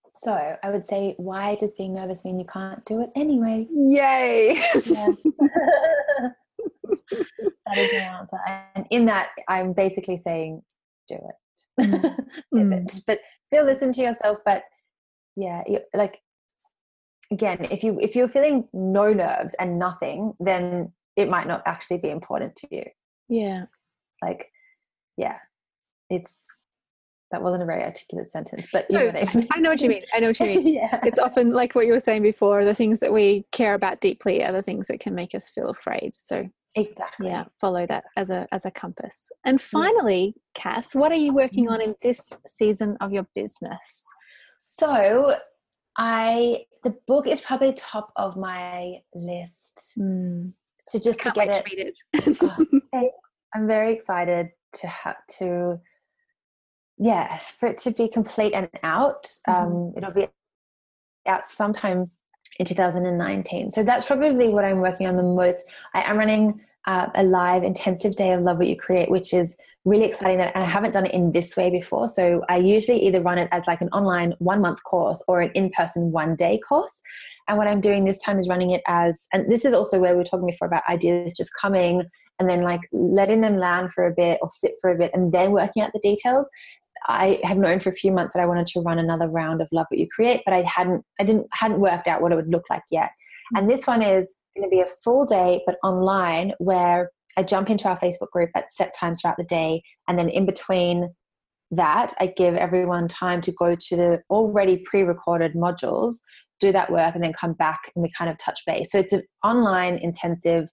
[SPEAKER 2] So I would say, why does being nervous mean you can't do it anyway?
[SPEAKER 1] Yay! that
[SPEAKER 2] is my answer. And in that, I'm basically saying, do it. Mm. mm. But still listen to yourself. But yeah, like again, if you if you're feeling no nerves and nothing, then it might not actually be important to you.
[SPEAKER 1] Yeah.
[SPEAKER 2] Like, yeah, it's that wasn't a very articulate sentence, but you no, know
[SPEAKER 1] I mean. I know what you mean. I know what you mean. yeah. It's often like what you were saying before, the things that we care about deeply are the things that can make us feel afraid. So
[SPEAKER 2] exactly.
[SPEAKER 1] Yeah, follow that as a as a compass. And finally, yeah. Cass, what are you working mm-hmm. on in this season of your business?
[SPEAKER 2] So I the book is probably top of my list. Mm. To just
[SPEAKER 1] Can't
[SPEAKER 2] to get
[SPEAKER 1] it. To read it.
[SPEAKER 2] oh, I'm very excited to have to yeah, for it to be complete and out. Mm-hmm. Um, it'll be out sometime in 2019. So that's probably what I'm working on the most. I am running uh, a live intensive day of Love What You Create, which is really exciting that I haven't done it in this way before. So I usually either run it as like an online one month course or an in person one day course. And what I'm doing this time is running it as, and this is also where we were talking before about ideas just coming and then like letting them land for a bit or sit for a bit and then working out the details. I have known for a few months that I wanted to run another round of Love What You Create, but I hadn't I didn't hadn't worked out what it would look like yet. Mm. And this one is going to be a full day, but online, where I jump into our Facebook group at set times throughout the day, and then in between that, I give everyone time to go to the already pre-recorded modules, do that work, and then come back and we kind of touch base. So it's an online intensive,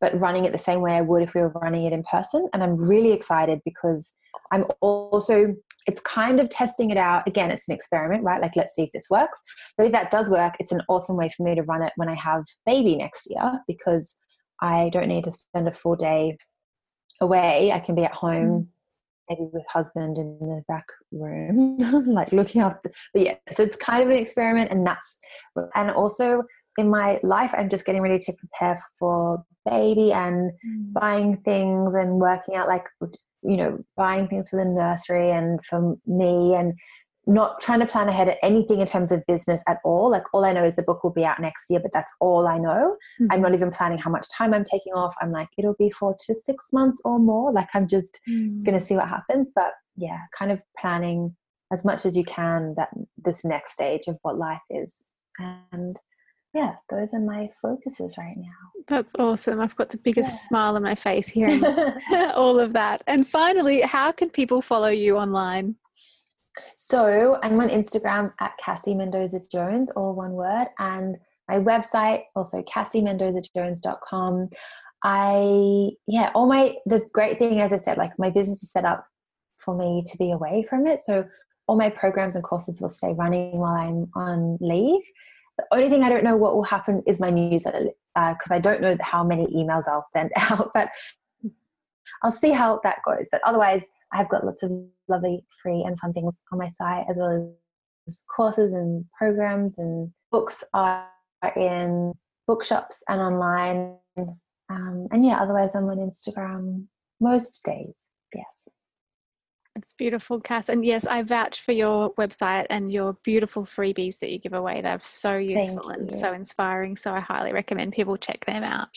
[SPEAKER 2] but running it the same way I would if we were running it in person. And I'm really excited because I'm also it's kind of testing it out. Again, it's an experiment, right? Like, let's see if this works. But if that does work, it's an awesome way for me to run it when I have baby next year because I don't need to spend a full day away. I can be at home, mm. maybe with husband in the back room, like looking after. But yeah, so it's kind of an experiment, and that's and also in my life, I'm just getting ready to prepare for baby and mm. buying things and working out like you know buying things for the nursery and for me and not trying to plan ahead at anything in terms of business at all like all i know is the book will be out next year but that's all i know mm-hmm. i'm not even planning how much time i'm taking off i'm like it'll be four to six months or more like i'm just mm-hmm. gonna see what happens but yeah kind of planning as much as you can that this next stage of what life is and yeah, those are my focuses right now.
[SPEAKER 1] That's awesome. I've got the biggest yeah. smile on my face hearing all of that. And finally, how can people follow you online?
[SPEAKER 2] So I'm on Instagram at Cassie Mendoza Jones, all one word, and my website also cassiemendozajones.com. I yeah, all my the great thing as I said, like my business is set up for me to be away from it. So all my programs and courses will stay running while I'm on leave. The only thing I don't know what will happen is my newsletter because uh, I don't know how many emails I'll send out, but I'll see how that goes. But otherwise, I've got lots of lovely free and fun things on my site, as well as courses and programs and books are in bookshops and online. Um, and yeah, otherwise, I'm on Instagram most days. Yes.
[SPEAKER 1] It's beautiful, Cass. And yes, I vouch for your website and your beautiful freebies that you give away. They're so useful and so inspiring. So I highly recommend people check them out.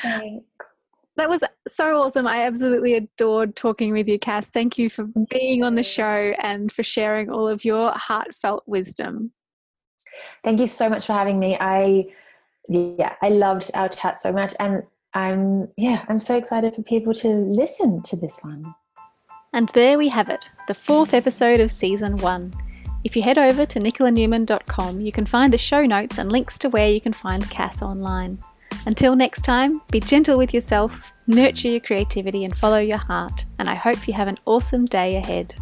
[SPEAKER 2] Thanks.
[SPEAKER 1] That was so awesome. I absolutely adored talking with you, Cass. Thank you for being on the show and for sharing all of your heartfelt wisdom.
[SPEAKER 2] Thank you so much for having me. I yeah, I loved our chat so much and I'm yeah, I'm so excited for people to listen to this one.
[SPEAKER 1] And there we have it, the fourth episode of season one. If you head over to nicolanewman.com, you can find the show notes and links to where you can find Cass online. Until next time, be gentle with yourself, nurture your creativity, and follow your heart. And I hope you have an awesome day ahead.